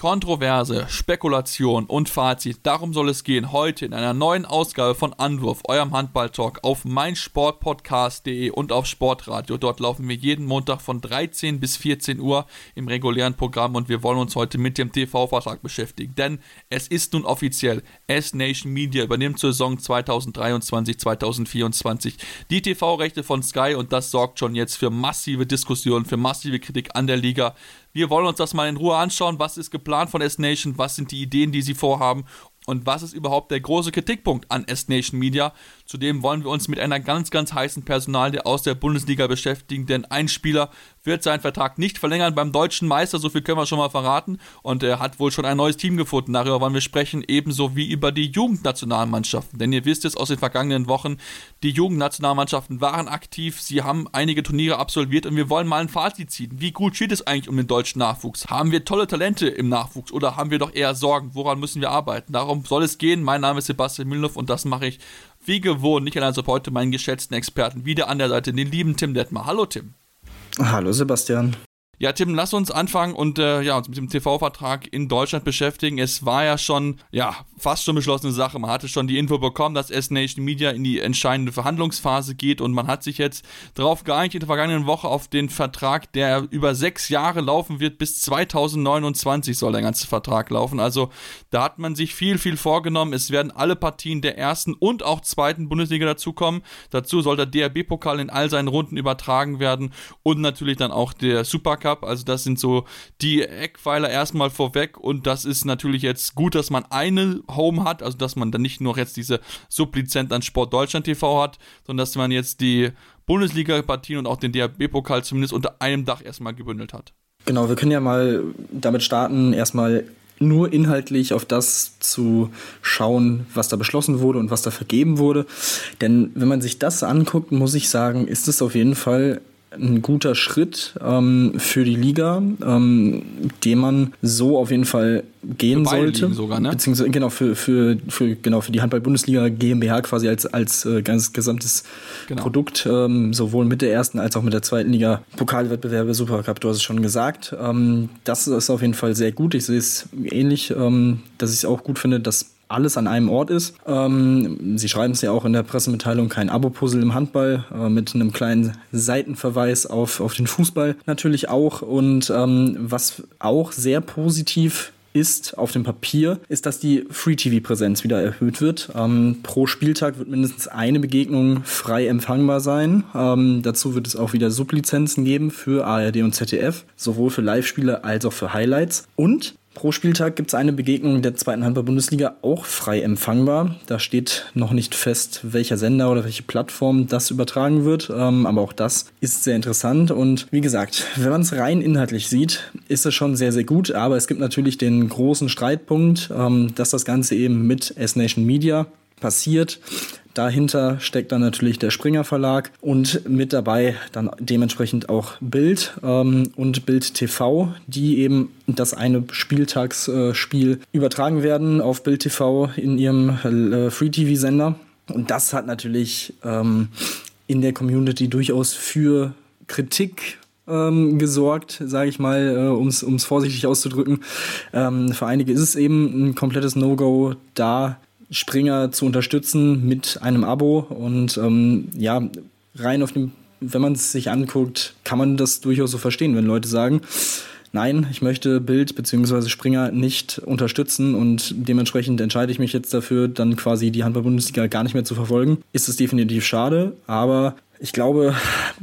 Kontroverse, Spekulation und Fazit. Darum soll es gehen heute in einer neuen Ausgabe von Anwurf, eurem Handball-Talk auf meinsportpodcast.de und auf Sportradio. Dort laufen wir jeden Montag von 13 bis 14 Uhr im regulären Programm und wir wollen uns heute mit dem TV-Vertrag beschäftigen. Denn es ist nun offiziell, S-Nation Media übernimmt zur Saison 2023-2024 die TV-Rechte von Sky und das sorgt schon jetzt für massive Diskussionen, für massive Kritik an der Liga. Wir wollen uns das mal in Ruhe anschauen. Was ist geplant von S-Nation? Was sind die Ideen, die sie vorhaben? Und was ist überhaupt der große Kritikpunkt an S-Nation Media? Zudem wollen wir uns mit einer ganz, ganz heißen Personalie aus der Bundesliga beschäftigen, denn ein Spieler wird seinen Vertrag nicht verlängern beim deutschen Meister, so viel können wir schon mal verraten. Und er hat wohl schon ein neues Team gefunden. Darüber wollen wir sprechen, ebenso wie über die Jugendnationalmannschaften. Denn ihr wisst es aus den vergangenen Wochen, die Jugendnationalmannschaften waren aktiv, sie haben einige Turniere absolviert und wir wollen mal ein Fazit ziehen. Wie gut steht es eigentlich um den deutschen Nachwuchs? Haben wir tolle Talente im Nachwuchs oder haben wir doch eher Sorgen? Woran müssen wir arbeiten? Darum soll es gehen. Mein Name ist Sebastian Mühlenhoff und das mache ich wie gewohnt, nicht allein so heute meinen geschätzten Experten, wieder an der Seite, den lieben Tim Detmer. Hallo Tim. Hallo Sebastian. Ja, Tim, lass uns anfangen und äh, ja, uns mit dem TV-Vertrag in Deutschland beschäftigen. Es war ja schon, ja, fast schon beschlossene Sache. Man hatte schon die Info bekommen, dass S-Nation Media in die entscheidende Verhandlungsphase geht und man hat sich jetzt darauf geeinigt in der vergangenen Woche auf den Vertrag, der über sechs Jahre laufen wird. Bis 2029 soll der ganze Vertrag laufen. Also da hat man sich viel, viel vorgenommen. Es werden alle Partien der ersten und auch zweiten Bundesliga dazukommen. Dazu soll der DRB-Pokal in all seinen Runden übertragen werden und natürlich dann auch der Supercup Cup. Also das sind so die Eckpfeiler erstmal vorweg und das ist natürlich jetzt gut, dass man eine Home hat, also dass man dann nicht nur jetzt diese Sublizenz an Sport Deutschland TV hat, sondern dass man jetzt die Bundesliga-Partien und auch den DRB-Pokal zumindest unter einem Dach erstmal gebündelt hat. Genau, wir können ja mal damit starten, erstmal nur inhaltlich auf das zu schauen, was da beschlossen wurde und was da vergeben wurde. Denn wenn man sich das anguckt, muss ich sagen, ist es auf jeden Fall ein guter Schritt ähm, für die Liga, ähm, den man so auf jeden Fall gehen für sollte. Ligen sogar, ne? Beziehungsweise genau für, für, für, genau, für die Handball-Bundesliga GmbH quasi als, als äh, ganz gesamtes genau. Produkt, ähm, sowohl mit der ersten als auch mit der zweiten Liga Pokalwettbewerbe, Supercup, du hast es schon gesagt. Ähm, das ist auf jeden Fall sehr gut. Ich sehe es ähnlich, ähm, dass ich es auch gut finde, dass alles an einem Ort ist. Ähm, Sie schreiben es ja auch in der Pressemitteilung, kein Abo-Puzzle im Handball, äh, mit einem kleinen Seitenverweis auf, auf den Fußball natürlich auch. Und ähm, was auch sehr positiv ist auf dem Papier, ist, dass die Free-TV-Präsenz wieder erhöht wird. Ähm, pro Spieltag wird mindestens eine Begegnung frei empfangbar sein. Ähm, dazu wird es auch wieder Sublizenzen geben für ARD und ZDF, sowohl für Live-Spiele als auch für Highlights. Und Pro Spieltag gibt es eine Begegnung der zweiten Handball-Bundesliga auch frei empfangbar. Da steht noch nicht fest, welcher Sender oder welche Plattform das übertragen wird, ähm, aber auch das ist sehr interessant. Und wie gesagt, wenn man es rein inhaltlich sieht, ist es schon sehr, sehr gut. Aber es gibt natürlich den großen Streitpunkt, ähm, dass das Ganze eben mit S-Nation Media passiert. Dahinter steckt dann natürlich der Springer Verlag und mit dabei dann dementsprechend auch Bild ähm, und Bild TV, die eben das eine Spieltagsspiel äh, übertragen werden auf Bild TV in ihrem äh, Free TV Sender. Und das hat natürlich ähm, in der Community durchaus für Kritik ähm, gesorgt, sage ich mal, äh, um es vorsichtig auszudrücken. Ähm, für einige ist es eben ein komplettes No-Go, da Springer zu unterstützen mit einem Abo. Und ähm, ja, rein auf dem, wenn man es sich anguckt, kann man das durchaus so verstehen, wenn Leute sagen, nein, ich möchte Bild bzw. Springer nicht unterstützen und dementsprechend entscheide ich mich jetzt dafür, dann quasi die Handball-Bundesliga gar nicht mehr zu verfolgen. Ist es definitiv schade, aber ich glaube,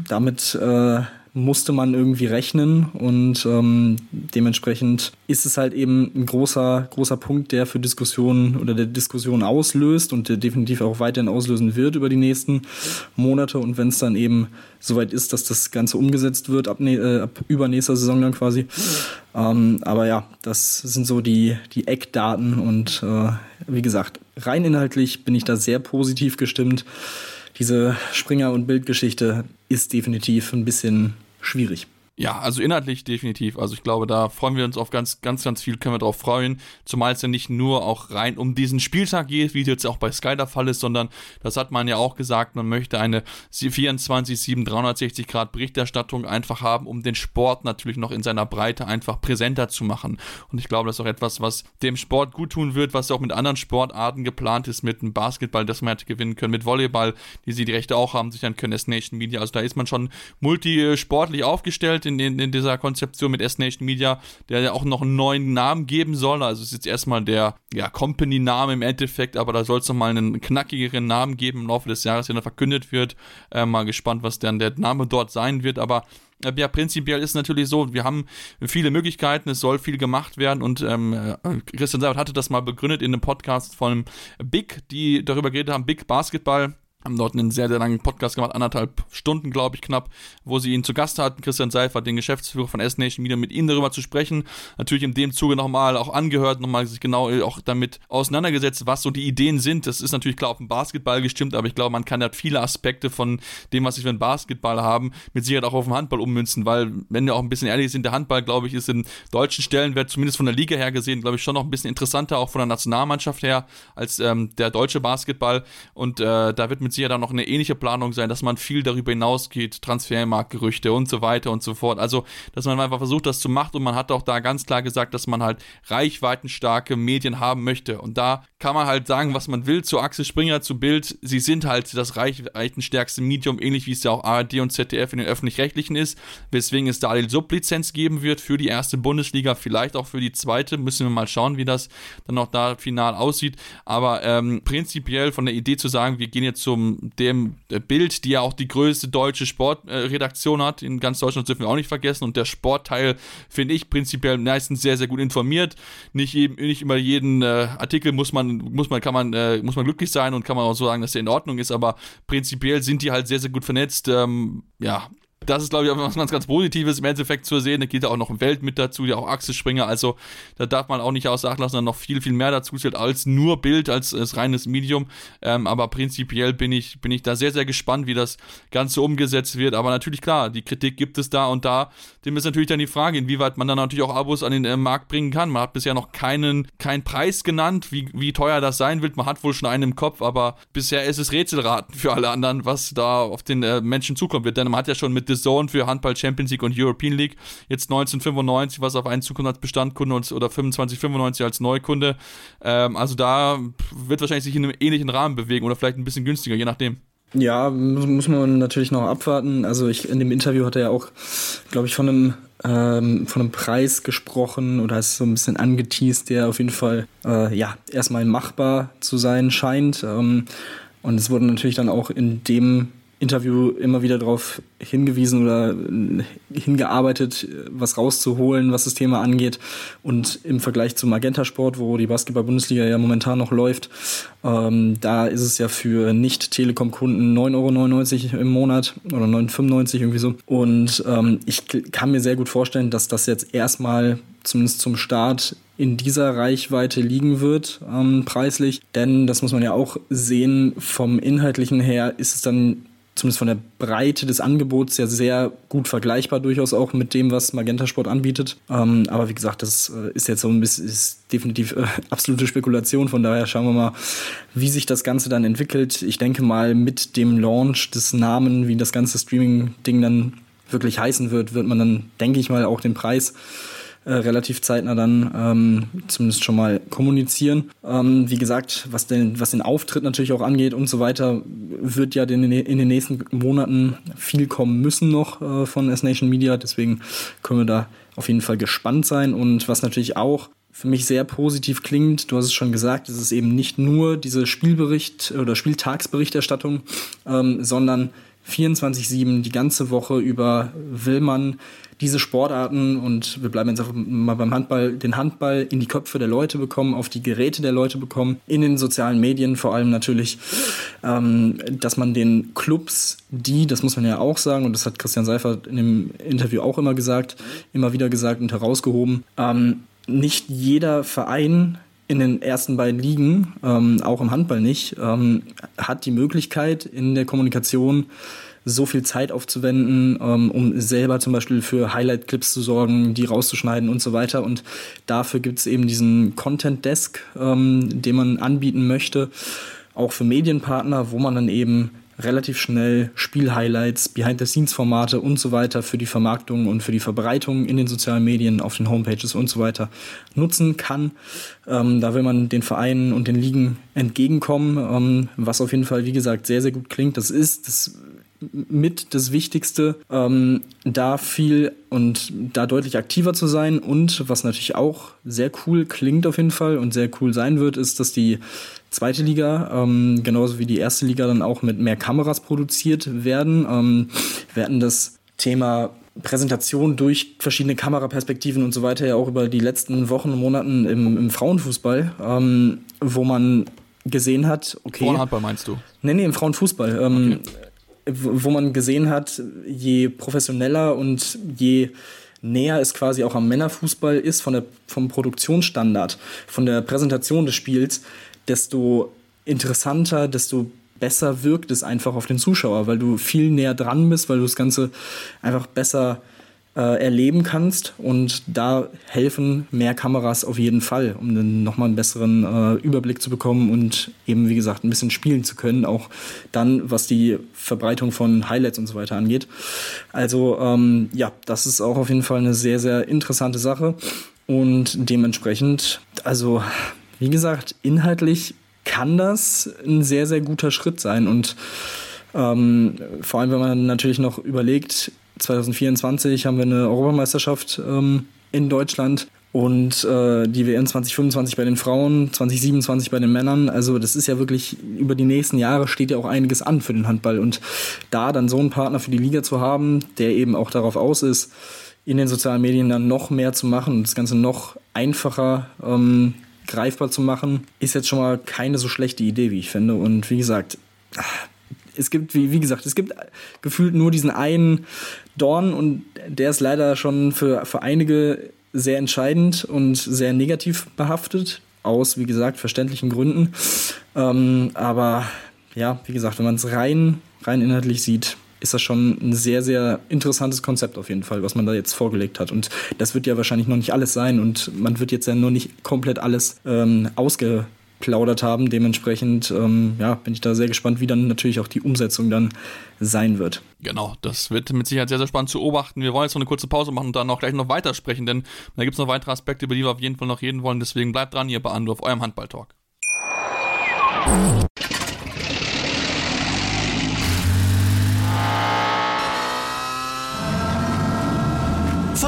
damit äh, musste man irgendwie rechnen und ähm, dementsprechend ist es halt eben ein großer, großer Punkt, der für Diskussionen oder der Diskussion auslöst und der definitiv auch weiterhin auslösen wird über die nächsten Monate. Und wenn es dann eben soweit ist, dass das Ganze umgesetzt wird, ab, äh, ab übernächster Saison dann quasi. Ähm, aber ja, das sind so die, die Eckdaten und äh, wie gesagt, rein inhaltlich bin ich da sehr positiv gestimmt. Diese Springer- und Bildgeschichte ist definitiv ein bisschen schwierig. Ja, also inhaltlich definitiv. Also ich glaube, da freuen wir uns auf ganz, ganz, ganz viel, können wir drauf freuen. Zumal es ja nicht nur auch rein um diesen Spieltag geht, wie es jetzt auch bei Sky der Fall ist, sondern das hat man ja auch gesagt, man möchte eine 24-7 360 Grad Berichterstattung einfach haben, um den Sport natürlich noch in seiner Breite einfach präsenter zu machen. Und ich glaube, das ist auch etwas, was dem Sport gut tun wird, was auch mit anderen Sportarten geplant ist, mit dem Basketball, das man hätte gewinnen können, mit Volleyball, die sie die Rechte auch haben, sichern können, S Nation Media. Also da ist man schon multisportlich aufgestellt in, in, in dieser Konzeption mit S-Nation Media, der ja auch noch einen neuen Namen geben soll. Also es ist jetzt erstmal der ja, Company-Name im Endeffekt, aber da soll es nochmal einen knackigeren Namen geben im Laufe des Jahres, der dann verkündet wird. Äh, mal gespannt, was dann der Name dort sein wird, aber äh, ja, prinzipiell ist natürlich so, wir haben viele Möglichkeiten, es soll viel gemacht werden und ähm, äh, Christian Seibert hatte das mal begründet in einem Podcast von Big, die darüber geredet haben, Big Basketball haben dort einen sehr, sehr langen Podcast gemacht, anderthalb Stunden, glaube ich, knapp, wo sie ihn zu Gast hatten, Christian Seifert, den Geschäftsführer von S-Nation, wieder mit ihnen darüber zu sprechen. Natürlich in dem Zuge nochmal auch angehört, nochmal sich genau äh, auch damit auseinandergesetzt, was so die Ideen sind. Das ist natürlich klar auf den Basketball gestimmt, aber ich glaube, man kann da viele Aspekte von dem, was sie für einen Basketball haben, mit Sicherheit auch auf den Handball ummünzen, weil, wenn wir auch ein bisschen ehrlich sind, der Handball, glaube ich, ist im deutschen Stellenwert, zumindest von der Liga her gesehen, glaube ich, schon noch ein bisschen interessanter, auch von der Nationalmannschaft her, als ähm, der deutsche Basketball. Und äh, da wird mit sicher dann noch eine ähnliche Planung sein, dass man viel darüber hinausgeht, Transfermarktgerüchte und so weiter und so fort. Also, dass man einfach versucht, das zu machen und man hat auch da ganz klar gesagt, dass man halt reichweitenstarke Medien haben möchte. Und da kann man halt sagen, was man will zu Axel Springer, zu Bild. Sie sind halt das reichweitenstärkste Medium, ähnlich wie es ja auch ARD und ZDF in den öffentlich-rechtlichen ist, weswegen es da die Sublizenz geben wird für die erste Bundesliga, vielleicht auch für die zweite. Müssen wir mal schauen, wie das dann auch da final aussieht. Aber ähm, prinzipiell von der Idee zu sagen, wir gehen jetzt zum dem Bild, die ja auch die größte deutsche Sportredaktion hat, in ganz Deutschland dürfen wir auch nicht vergessen. Und der Sportteil finde ich prinzipiell meistens sehr, sehr gut informiert. Nicht, eben, nicht immer jeden äh, Artikel muss man, muss man, kann man, äh, muss man glücklich sein und kann man auch so sagen, dass der in Ordnung ist, aber prinzipiell sind die halt sehr, sehr gut vernetzt. Ähm, ja, das ist, glaube ich, auch was ganz, ganz Positives im Endeffekt zu sehen. Da geht ja auch noch Welt mit dazu, ja auch Achselspringer. Also da darf man auch nicht außer Acht lassen, dass noch viel, viel mehr dazu zählt als nur Bild, als, als reines Medium. Ähm, aber prinzipiell bin ich, bin ich da sehr, sehr gespannt, wie das Ganze umgesetzt wird. Aber natürlich, klar, die Kritik gibt es da und da. Dem ist natürlich dann die Frage, inwieweit man dann natürlich auch Abos an den äh, Markt bringen kann. Man hat bisher noch keinen, keinen Preis genannt, wie, wie teuer das sein wird. Man hat wohl schon einen im Kopf, aber bisher ist es Rätselraten für alle anderen, was da auf den äh, Menschen zukommen wird. Denn man hat ja schon mit The Zone für Handball Champions League und European League. Jetzt 1995, was auf einen Zukunft als Bestandkunde oder 2595 als Neukunde. Ähm, also da wird wahrscheinlich sich in einem ähnlichen Rahmen bewegen oder vielleicht ein bisschen günstiger, je nachdem. Ja, muss man natürlich noch abwarten. Also ich, in dem Interview hat er ja auch, glaube ich, von einem, ähm, von einem Preis gesprochen oder ist so ein bisschen angeteased, der auf jeden Fall äh, ja erstmal machbar zu sein scheint. Ähm, und es wurde natürlich dann auch in dem Interview immer wieder darauf hingewiesen oder hingearbeitet, was rauszuholen, was das Thema angeht. Und im Vergleich zum Magenta Sport, wo die Basketball-Bundesliga ja momentan noch läuft, ähm, da ist es ja für Nicht-Telekom-Kunden 9,99 Euro im Monat oder 9,95 irgendwie so. Und ähm, ich kann mir sehr gut vorstellen, dass das jetzt erstmal zumindest zum Start in dieser Reichweite liegen wird, ähm, preislich. Denn das muss man ja auch sehen, vom Inhaltlichen her ist es dann zumindest von der Breite des Angebots ja sehr gut vergleichbar durchaus auch mit dem, was Magenta Sport anbietet. Ähm, aber wie gesagt, das äh, ist jetzt so ein bisschen, ist definitiv äh, absolute Spekulation. Von daher schauen wir mal, wie sich das Ganze dann entwickelt. Ich denke mal, mit dem Launch des Namen, wie das ganze Streaming-Ding dann wirklich heißen wird, wird man dann, denke ich mal, auch den Preis äh, relativ zeitnah dann ähm, zumindest schon mal kommunizieren. Ähm, wie gesagt, was den, was den Auftritt natürlich auch angeht und so weiter, wird ja in den, in den nächsten Monaten viel kommen müssen noch äh, von S-Nation Media. Deswegen können wir da auf jeden Fall gespannt sein. Und was natürlich auch für mich sehr positiv klingt. Du hast es schon gesagt, es ist eben nicht nur diese Spielbericht oder Spieltagsberichterstattung, ähm, sondern 24-7, die ganze Woche über will man diese Sportarten und wir bleiben jetzt einfach mal beim Handball, den Handball in die Köpfe der Leute bekommen, auf die Geräte der Leute bekommen, in den sozialen Medien vor allem natürlich, ähm, dass man den Clubs, die, das muss man ja auch sagen, und das hat Christian Seifert in dem Interview auch immer gesagt, immer wieder gesagt und herausgehoben, ähm, nicht jeder Verein in den ersten beiden Ligen, ähm, auch im Handball nicht, ähm, hat die Möglichkeit in der Kommunikation so viel Zeit aufzuwenden, ähm, um selber zum Beispiel für Highlight-Clips zu sorgen, die rauszuschneiden und so weiter. Und dafür gibt es eben diesen Content Desk, ähm, den man anbieten möchte, auch für Medienpartner, wo man dann eben relativ schnell Spielhighlights, Behind-the-Scenes-Formate und so weiter für die Vermarktung und für die Verbreitung in den sozialen Medien, auf den Homepages und so weiter nutzen kann. Ähm, da will man den Vereinen und den Ligen entgegenkommen, ähm, was auf jeden Fall, wie gesagt, sehr, sehr gut klingt. Das ist, das mit das Wichtigste, ähm, da viel und da deutlich aktiver zu sein. Und was natürlich auch sehr cool klingt auf jeden Fall und sehr cool sein wird, ist, dass die zweite Liga, ähm, genauso wie die erste Liga, dann auch mit mehr Kameras produziert werden. Ähm, wir hatten das Thema Präsentation durch verschiedene Kameraperspektiven und so weiter ja auch über die letzten Wochen und Monaten im, im Frauenfußball, ähm, wo man gesehen hat, okay. Frauenhandball meinst du? Nee, nee, im Frauenfußball. Ähm, okay wo man gesehen hat, je professioneller und je näher es quasi auch am Männerfußball ist, von der, vom Produktionsstandard, von der Präsentation des Spiels, desto interessanter, desto besser wirkt es einfach auf den Zuschauer, weil du viel näher dran bist, weil du das Ganze einfach besser äh, erleben kannst. Und da helfen mehr Kameras auf jeden Fall, um dann nochmal einen besseren äh, Überblick zu bekommen und eben, wie gesagt, ein bisschen spielen zu können, auch dann, was die Verbreitung von Highlights und so weiter angeht. Also ähm, ja, das ist auch auf jeden Fall eine sehr, sehr interessante Sache. Und dementsprechend, also wie gesagt, inhaltlich kann das ein sehr, sehr guter Schritt sein. Und ähm, vor allem, wenn man natürlich noch überlegt, 2024 haben wir eine Europameisterschaft ähm, in Deutschland und äh, die WM 2025 bei den Frauen, 2027 bei den Männern. Also das ist ja wirklich über die nächsten Jahre steht ja auch einiges an für den Handball und da dann so einen Partner für die Liga zu haben, der eben auch darauf aus ist, in den sozialen Medien dann noch mehr zu machen und das Ganze noch einfacher ähm, greifbar zu machen, ist jetzt schon mal keine so schlechte Idee, wie ich finde. Und wie gesagt, es gibt, wie, wie gesagt, es gibt gefühlt nur diesen einen Dorn und der ist leider schon für, für einige sehr entscheidend und sehr negativ behaftet, aus, wie gesagt, verständlichen Gründen. Ähm, aber ja, wie gesagt, wenn man es rein, rein inhaltlich sieht, ist das schon ein sehr, sehr interessantes Konzept auf jeden Fall, was man da jetzt vorgelegt hat. Und das wird ja wahrscheinlich noch nicht alles sein und man wird jetzt ja noch nicht komplett alles ähm, ausge plaudert haben. Dementsprechend ähm, ja, bin ich da sehr gespannt, wie dann natürlich auch die Umsetzung dann sein wird. Genau, das wird mit Sicherheit sehr, sehr spannend zu beobachten. Wir wollen jetzt noch eine kurze Pause machen und dann auch gleich noch weitersprechen, denn da gibt es noch weitere Aspekte, über die wir auf jeden Fall noch reden wollen. Deswegen bleibt dran hier bei Ando auf eurem Handball-Talk.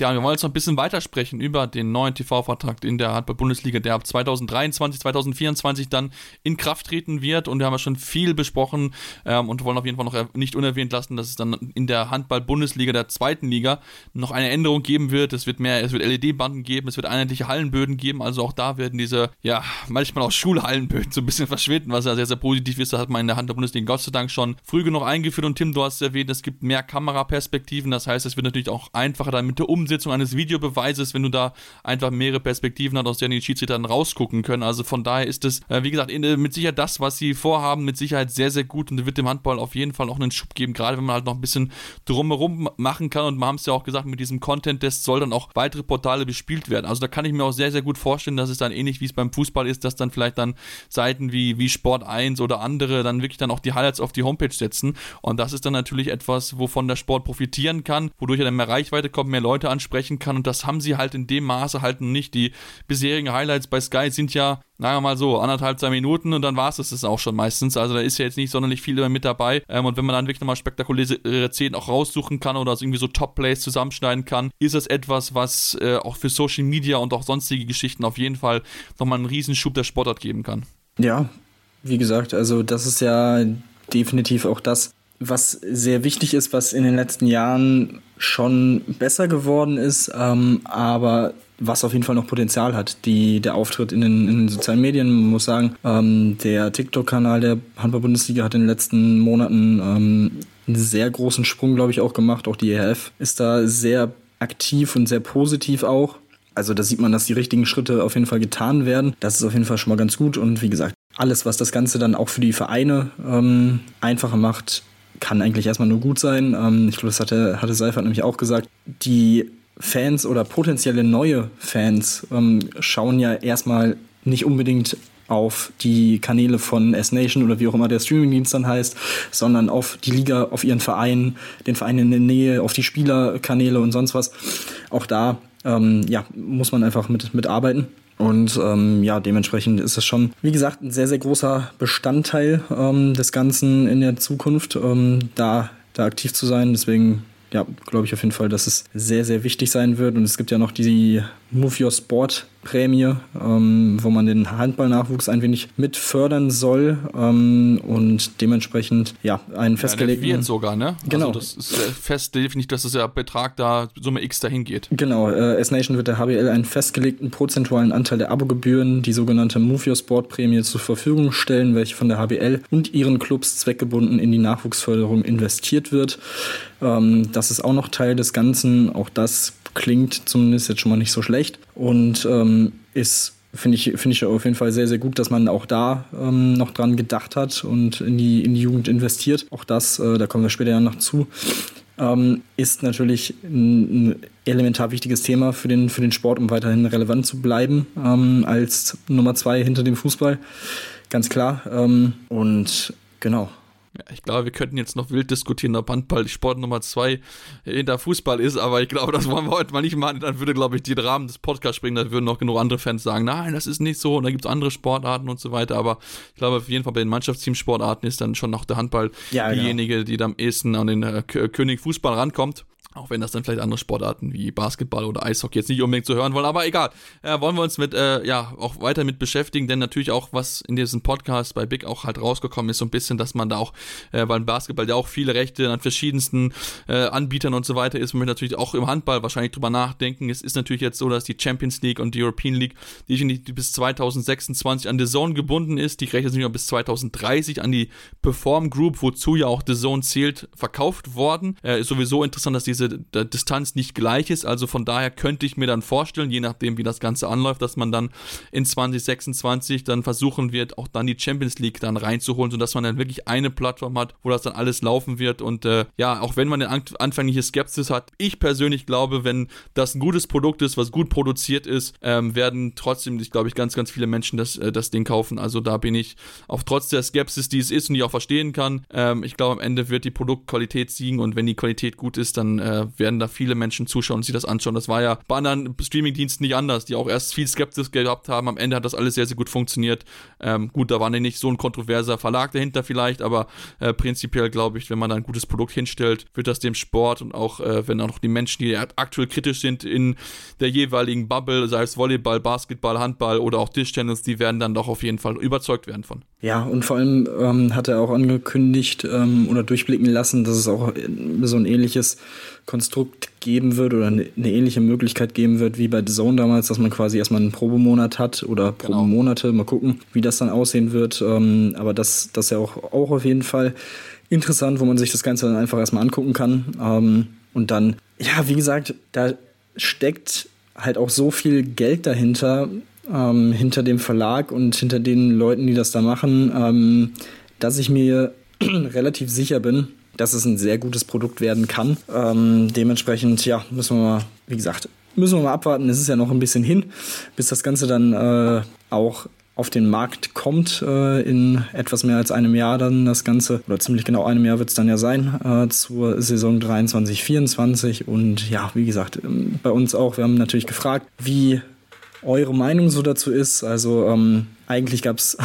Ja, wir wollen jetzt noch ein bisschen weitersprechen über den neuen TV-Vertrag in der Handball-Bundesliga, der ab 2023, 2024 dann in Kraft treten wird. Und wir haben ja schon viel besprochen ähm, und wollen auf jeden Fall noch nicht unerwähnt lassen, dass es dann in der Handball-Bundesliga, der zweiten Liga, noch eine Änderung geben wird. Es wird mehr, es wird LED-Banden geben, es wird einheitliche Hallenböden geben. Also auch da werden diese, ja, manchmal auch Schulhallenböden so ein bisschen verschwinden, was ja sehr, sehr positiv ist. Das hat man in der Handball-Bundesliga Gott sei Dank schon früh genug eingeführt. Und Tim, du hast es erwähnt, es gibt mehr Kameraperspektiven. Das heißt, es wird natürlich auch einfacher dann mit der Umsetzung Umsetzung eines Videobeweises, wenn du da einfach mehrere Perspektiven hast, aus denen die Schiedsrichter dann rausgucken können. Also von daher ist es, äh, wie gesagt, in, äh, mit Sicherheit das, was sie vorhaben, mit Sicherheit sehr, sehr gut und wird dem Handball auf jeden Fall auch einen Schub geben, gerade wenn man halt noch ein bisschen drumherum machen kann. Und wir haben es ja auch gesagt, mit diesem Content-Test soll dann auch weitere Portale bespielt werden. Also da kann ich mir auch sehr, sehr gut vorstellen, dass es dann ähnlich wie es beim Fußball ist, dass dann vielleicht dann Seiten wie, wie Sport 1 oder andere dann wirklich dann auch die Highlights auf die Homepage setzen. Und das ist dann natürlich etwas, wovon der Sport profitieren kann, wodurch er dann mehr Reichweite kommt, mehr Leute an ansprechen kann und das haben sie halt in dem Maße halt nicht. Die bisherigen Highlights bei Sky sind ja, naja mal so, anderthalb, zwei Minuten und dann war es das auch schon meistens. Also da ist ja jetzt nicht sonderlich viel mit dabei. Ähm, und wenn man dann wirklich nochmal spektakuläre Szenen auch raussuchen kann oder so irgendwie so Top-Plays zusammenschneiden kann, ist das etwas, was äh, auch für Social Media und auch sonstige Geschichten auf jeden Fall nochmal einen Riesenschub der Sportart geben kann. Ja, wie gesagt, also das ist ja definitiv auch das, was sehr wichtig ist, was in den letzten Jahren schon besser geworden ist, ähm, aber was auf jeden Fall noch Potenzial hat. Die, der Auftritt in den, in den sozialen Medien, man muss sagen, ähm, der TikTok-Kanal der Handball-Bundesliga hat in den letzten Monaten ähm, einen sehr großen Sprung, glaube ich, auch gemacht. Auch die ERF ist da sehr aktiv und sehr positiv auch. Also da sieht man, dass die richtigen Schritte auf jeden Fall getan werden. Das ist auf jeden Fall schon mal ganz gut. Und wie gesagt, alles, was das Ganze dann auch für die Vereine ähm, einfacher macht, kann eigentlich erstmal nur gut sein. Ähm, ich glaube, das hatte, hatte Seifert nämlich auch gesagt. Die Fans oder potenzielle neue Fans ähm, schauen ja erstmal nicht unbedingt auf die Kanäle von S-Nation oder wie auch immer der Streamingdienst dann heißt, sondern auf die Liga, auf ihren Verein, den Verein in der Nähe, auf die Spielerkanäle und sonst was. Auch da ähm, ja, muss man einfach mit, mit. Und ähm, ja, dementsprechend ist es schon, wie gesagt, ein sehr, sehr großer Bestandteil ähm, des Ganzen in der Zukunft, ähm, da, da aktiv zu sein. Deswegen ja, glaube ich auf jeden Fall, dass es sehr, sehr wichtig sein wird. Und es gibt ja noch die Move Your Sport Prämie, ähm, wo man den Handballnachwuchs ein wenig mit fördern soll ähm, und dementsprechend ja einen festgelegten. Ja, wird sogar, ne? Also genau. Also das ist fest definitiv, dass es ja Betrag da Summe X dahin geht. Genau. Äh, S-Nation wird der HBL einen festgelegten prozentualen Anteil der Abogebühren, die sogenannte Move Your Sport Prämie, zur Verfügung stellen, welche von der HBL und ihren Clubs zweckgebunden in die Nachwuchsförderung investiert wird. Ähm, das ist auch noch Teil des Ganzen. Auch das klingt zumindest jetzt schon mal nicht so schlecht und ähm, ist finde ich, finde ich auf jeden Fall sehr, sehr gut, dass man auch da ähm, noch dran gedacht hat und in die, in die Jugend investiert. Auch das, äh, da kommen wir später ja noch zu, ähm, ist natürlich ein, ein, elementar wichtiges Thema für den, für den Sport, um weiterhin relevant zu bleiben ähm, als Nummer zwei hinter dem Fußball. Ganz klar. Ähm, und genau. Ich glaube, wir könnten jetzt noch wild diskutieren, ob Handball die Sport Nummer zwei hinter Fußball ist, aber ich glaube, das wollen wir heute mal nicht machen. Dann würde, glaube ich, die Rahmen des Podcasts springen, da würden noch genug andere Fans sagen, nein, das ist nicht so und da gibt es andere Sportarten und so weiter. Aber ich glaube, auf jeden Fall bei den Mannschaftsteamsportarten ist dann schon noch der Handball ja, genau. diejenige, genau. die da am ehesten an den äh, König Fußball rankommt. Auch wenn das dann vielleicht andere Sportarten wie Basketball oder Eishockey jetzt nicht unbedingt zu hören wollen, aber egal. Äh, wollen wir uns mit, äh, ja, auch weiter mit beschäftigen, denn natürlich auch, was in diesem Podcast bei Big auch halt rausgekommen ist, so ein bisschen, dass man da auch, äh, weil Basketball ja auch viele Rechte an verschiedensten äh, Anbietern und so weiter ist, man wird natürlich auch im Handball wahrscheinlich drüber nachdenken. Es ist natürlich jetzt so, dass die Champions League und die European League, die, die bis 2026 an The Zone gebunden ist, die Rechte sind ja bis 2030 an die Perform Group, wozu ja auch The Zone zählt, verkauft worden. Äh, ist sowieso interessant, dass diese Distanz nicht gleich ist. Also von daher könnte ich mir dann vorstellen, je nachdem, wie das Ganze anläuft, dass man dann in 2026 dann versuchen wird, auch dann die Champions League dann reinzuholen, sodass man dann wirklich eine Plattform hat, wo das dann alles laufen wird. Und äh, ja, auch wenn man eine anfängliche Skepsis hat, ich persönlich glaube, wenn das ein gutes Produkt ist, was gut produziert ist, ähm, werden trotzdem, ich glaube ich, ganz, ganz viele Menschen das, äh, das Ding kaufen. Also da bin ich auch trotz der Skepsis, die es ist und die ich auch verstehen kann, ähm, ich glaube, am Ende wird die Produktqualität siegen und wenn die Qualität gut ist, dann äh, werden da viele Menschen zuschauen und sich das anschauen. Das war ja bei anderen Streamingdiensten nicht anders, die auch erst viel Skepsis gehabt haben. Am Ende hat das alles sehr, sehr gut funktioniert. Ähm, gut, da war nicht so ein kontroverser Verlag dahinter vielleicht, aber äh, prinzipiell glaube ich, wenn man da ein gutes Produkt hinstellt, wird das dem Sport und auch äh, wenn auch noch die Menschen, die aktuell kritisch sind in der jeweiligen Bubble, sei es Volleyball, Basketball, Handball oder auch Tischtennis, die werden dann doch auf jeden Fall überzeugt werden von. Ja, und vor allem ähm, hat er auch angekündigt ähm, oder durchblicken lassen, dass es auch so ein ähnliches Konstrukt geben wird oder eine, ähnliche Möglichkeit geben wird wie bei The Zone damals, dass man quasi erstmal einen Probemonat hat oder genau. Probemonate. Mal gucken, wie das dann aussehen wird. Ähm, aber das, das ist ja auch, auch auf jeden Fall interessant, wo man sich das Ganze dann einfach erstmal angucken kann. Ähm, und dann, ja, wie gesagt, da steckt halt auch so viel Geld dahinter, ähm, hinter dem Verlag und hinter den Leuten, die das da machen, dass ich mir relativ sicher bin, dass es ein sehr gutes Produkt werden kann. Ähm, dementsprechend, ja, müssen wir mal, wie gesagt, müssen wir mal abwarten. Es ist ja noch ein bisschen hin, bis das Ganze dann äh, auch auf den Markt kommt äh, in etwas mehr als einem Jahr dann das Ganze, oder ziemlich genau einem Jahr wird es dann ja sein, äh, zur Saison 23, 24. Und ja, wie gesagt, ähm, bei uns auch, wir haben natürlich gefragt, wie eure Meinung so dazu ist. Also ähm, eigentlich gab es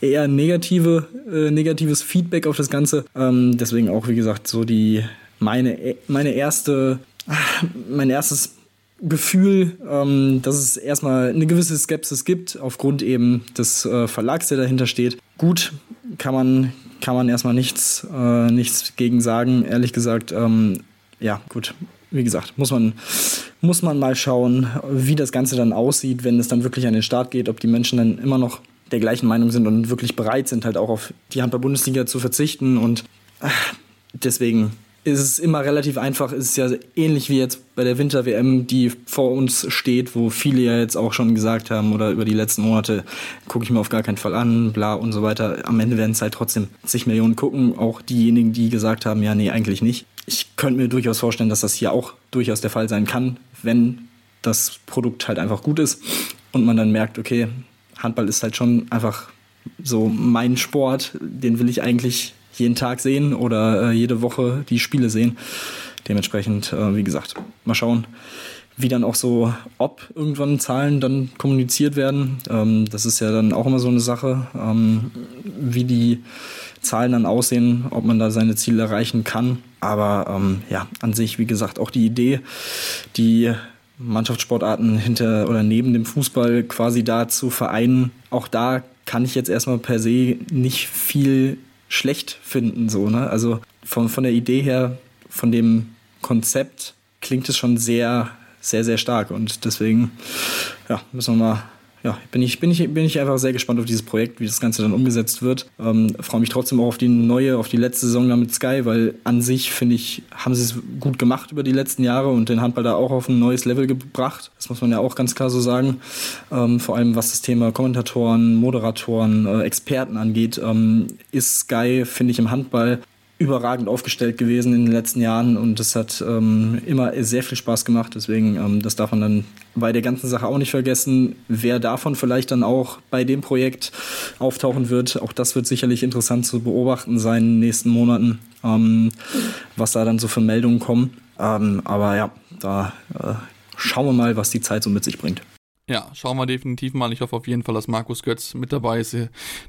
eher negative, äh, negatives Feedback auf das Ganze. Ähm, deswegen auch, wie gesagt, so die meine, meine erste, mein erstes Gefühl, ähm, dass es erstmal eine gewisse Skepsis gibt, aufgrund eben des äh, Verlags, der dahinter steht. Gut, kann man, kann man erstmal nichts, äh, nichts gegen sagen, ehrlich gesagt. Ähm, ja, gut, wie gesagt, muss man, muss man mal schauen, wie das Ganze dann aussieht, wenn es dann wirklich an den Start geht, ob die Menschen dann immer noch der gleichen Meinung sind und wirklich bereit sind, halt auch auf die Handball-Bundesliga zu verzichten. Und äh, deswegen ist es immer relativ einfach. Es ist ja ähnlich wie jetzt bei der Winter-WM, die vor uns steht, wo viele ja jetzt auch schon gesagt haben oder über die letzten Monate gucke ich mir auf gar keinen Fall an, bla und so weiter. Am Ende werden es halt trotzdem zig Millionen gucken. Auch diejenigen, die gesagt haben, ja, nee, eigentlich nicht. Ich könnte mir durchaus vorstellen, dass das hier auch durchaus der Fall sein kann, wenn das Produkt halt einfach gut ist und man dann merkt, okay, Handball ist halt schon einfach so mein Sport, den will ich eigentlich jeden Tag sehen oder äh, jede Woche die Spiele sehen. Dementsprechend, äh, wie gesagt, mal schauen, wie dann auch so, ob irgendwann Zahlen dann kommuniziert werden. Ähm, das ist ja dann auch immer so eine Sache, ähm, wie die Zahlen dann aussehen, ob man da seine Ziele erreichen kann. Aber ähm, ja, an sich, wie gesagt, auch die Idee, die Mannschaftssportarten hinter oder neben dem Fußball quasi da zu vereinen, auch da kann ich jetzt erstmal per se nicht viel schlecht finden. So, ne? Also von, von der Idee her, von dem Konzept klingt es schon sehr, sehr, sehr stark. Und deswegen ja, müssen wir mal ja, bin ich, bin, ich, bin ich einfach sehr gespannt auf dieses Projekt, wie das Ganze dann umgesetzt wird. Ähm, freue mich trotzdem auch auf die neue, auf die letzte Saison da mit Sky, weil an sich, finde ich, haben sie es gut gemacht über die letzten Jahre und den Handball da auch auf ein neues Level gebracht. Das muss man ja auch ganz klar so sagen. Ähm, vor allem was das Thema Kommentatoren, Moderatoren, äh, Experten angeht, ähm, ist Sky, finde ich, im Handball überragend aufgestellt gewesen in den letzten Jahren und es hat ähm, immer sehr viel Spaß gemacht. Deswegen, ähm, das darf man dann bei der ganzen Sache auch nicht vergessen. Wer davon vielleicht dann auch bei dem Projekt auftauchen wird, auch das wird sicherlich interessant zu beobachten sein in den nächsten Monaten, ähm, was da dann so für Meldungen kommen. Ähm, aber ja, da äh, schauen wir mal, was die Zeit so mit sich bringt. Ja, schauen wir definitiv mal. Ich hoffe auf jeden Fall, dass Markus Götz mit dabei ist.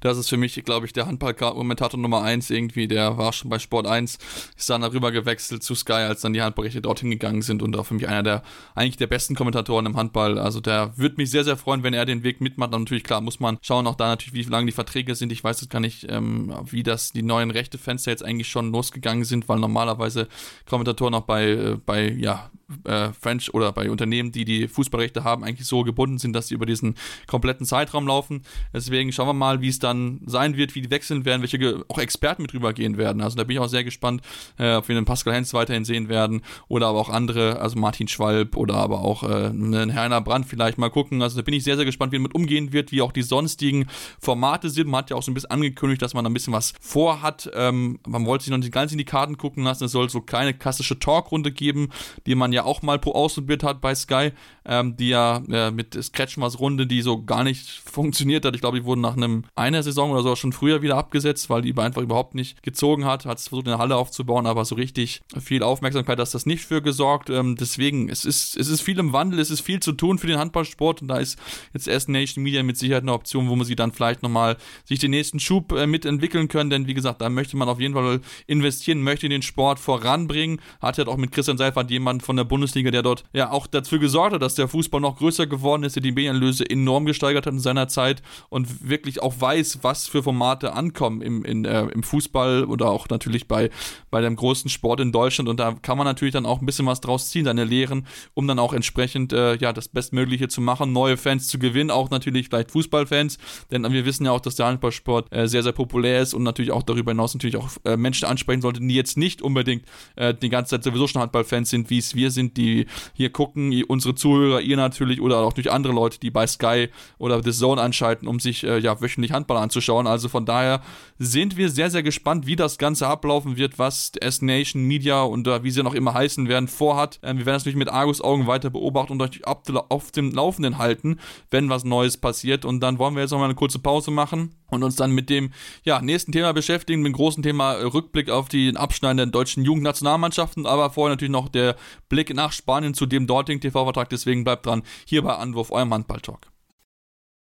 Das ist für mich, glaube ich, der Handball-Kommentator Nummer 1 irgendwie. Der war schon bei Sport 1, ist dann darüber gewechselt zu Sky, als dann die Handballrechte dorthin gegangen sind und auch für mich einer der, eigentlich der besten Kommentatoren im Handball. Also der würde mich sehr, sehr freuen, wenn er den Weg mitmacht. Und natürlich, klar, muss man schauen, auch da natürlich, wie lange die Verträge sind. Ich weiß jetzt gar nicht, ähm, wie das die neuen Rechtefenster jetzt eigentlich schon losgegangen sind, weil normalerweise Kommentatoren auch bei, äh, bei, ja, äh, French oder bei Unternehmen, die die Fußballrechte haben, eigentlich so gebunden sind, dass sie über diesen kompletten Zeitraum laufen. Deswegen schauen wir mal, wie es dann sein wird, wie die wechseln werden, welche auch Experten mit rübergehen werden. Also da bin ich auch sehr gespannt, äh, ob wir den Pascal Hens weiterhin sehen werden oder aber auch andere, also Martin Schwalb oder aber auch äh, einen Herner Brandt vielleicht mal gucken. Also da bin ich sehr, sehr gespannt, wie damit umgehen wird, wie auch die sonstigen Formate sind. Man hat ja auch so ein bisschen angekündigt, dass man da ein bisschen was vorhat. Ähm, man wollte sich noch nicht ganz in die Karten gucken lassen. Es soll so keine klassische Talkrunde geben, die man ja auch mal pro ausprobiert hat bei Sky, ähm, die ja äh, mit Skretchmers Runde, die so gar nicht funktioniert hat. Ich glaube, die wurden nach einem einer Saison oder so schon früher wieder abgesetzt, weil die einfach überhaupt nicht gezogen hat. Hat es versucht, eine Halle aufzubauen, aber so richtig viel Aufmerksamkeit hat das nicht für gesorgt. Ähm, deswegen, es ist, es ist viel im Wandel, es ist viel zu tun für den Handballsport und da ist jetzt erst Nation Media mit Sicherheit eine Option, wo man sie dann vielleicht nochmal sich den nächsten Schub äh, mitentwickeln können, denn wie gesagt, da möchte man auf jeden Fall investieren, möchte den Sport voranbringen. Hat ja auch mit Christian Seifert jemand von der Bundesliga, der dort ja auch dafür gesorgt hat, dass der Fußball noch größer geworden ist, der die Medienlöse enorm gesteigert hat in seiner Zeit und wirklich auch weiß, was für Formate ankommen im, in, äh, im Fußball oder auch natürlich bei, bei dem großen Sport in Deutschland. Und da kann man natürlich dann auch ein bisschen was draus ziehen, seine Lehren, um dann auch entsprechend äh, ja, das Bestmögliche zu machen, neue Fans zu gewinnen, auch natürlich vielleicht Fußballfans, denn wir wissen ja auch, dass der Handballsport äh, sehr, sehr populär ist und natürlich auch darüber hinaus natürlich auch äh, Menschen ansprechen sollte, die jetzt nicht unbedingt äh, die ganze Zeit sowieso schon Handballfans sind, wie es wir sind sind, die hier gucken, unsere Zuhörer, ihr natürlich oder auch durch andere Leute, die bei Sky oder The Zone anschalten, um sich äh, ja wöchentlich Handball anzuschauen. Also von daher sind wir sehr, sehr gespannt, wie das Ganze ablaufen wird, was S-Nation Media und äh, wie sie noch immer heißen werden, vorhat. Ähm, wir werden das natürlich mit Argus Augen weiter beobachten und euch auf dem Laufenden halten, wenn was Neues passiert. Und dann wollen wir jetzt noch mal eine kurze Pause machen und uns dann mit dem ja, nächsten Thema beschäftigen, mit dem großen Thema äh, Rückblick auf die Abschneiden der deutschen Jugendnationalmannschaften, aber vorher natürlich noch der Blick nach Spanien zu dem dortigen TV-Vertrag. Deswegen bleibt dran, hier bei Anwurf, eurem Handball-Talk.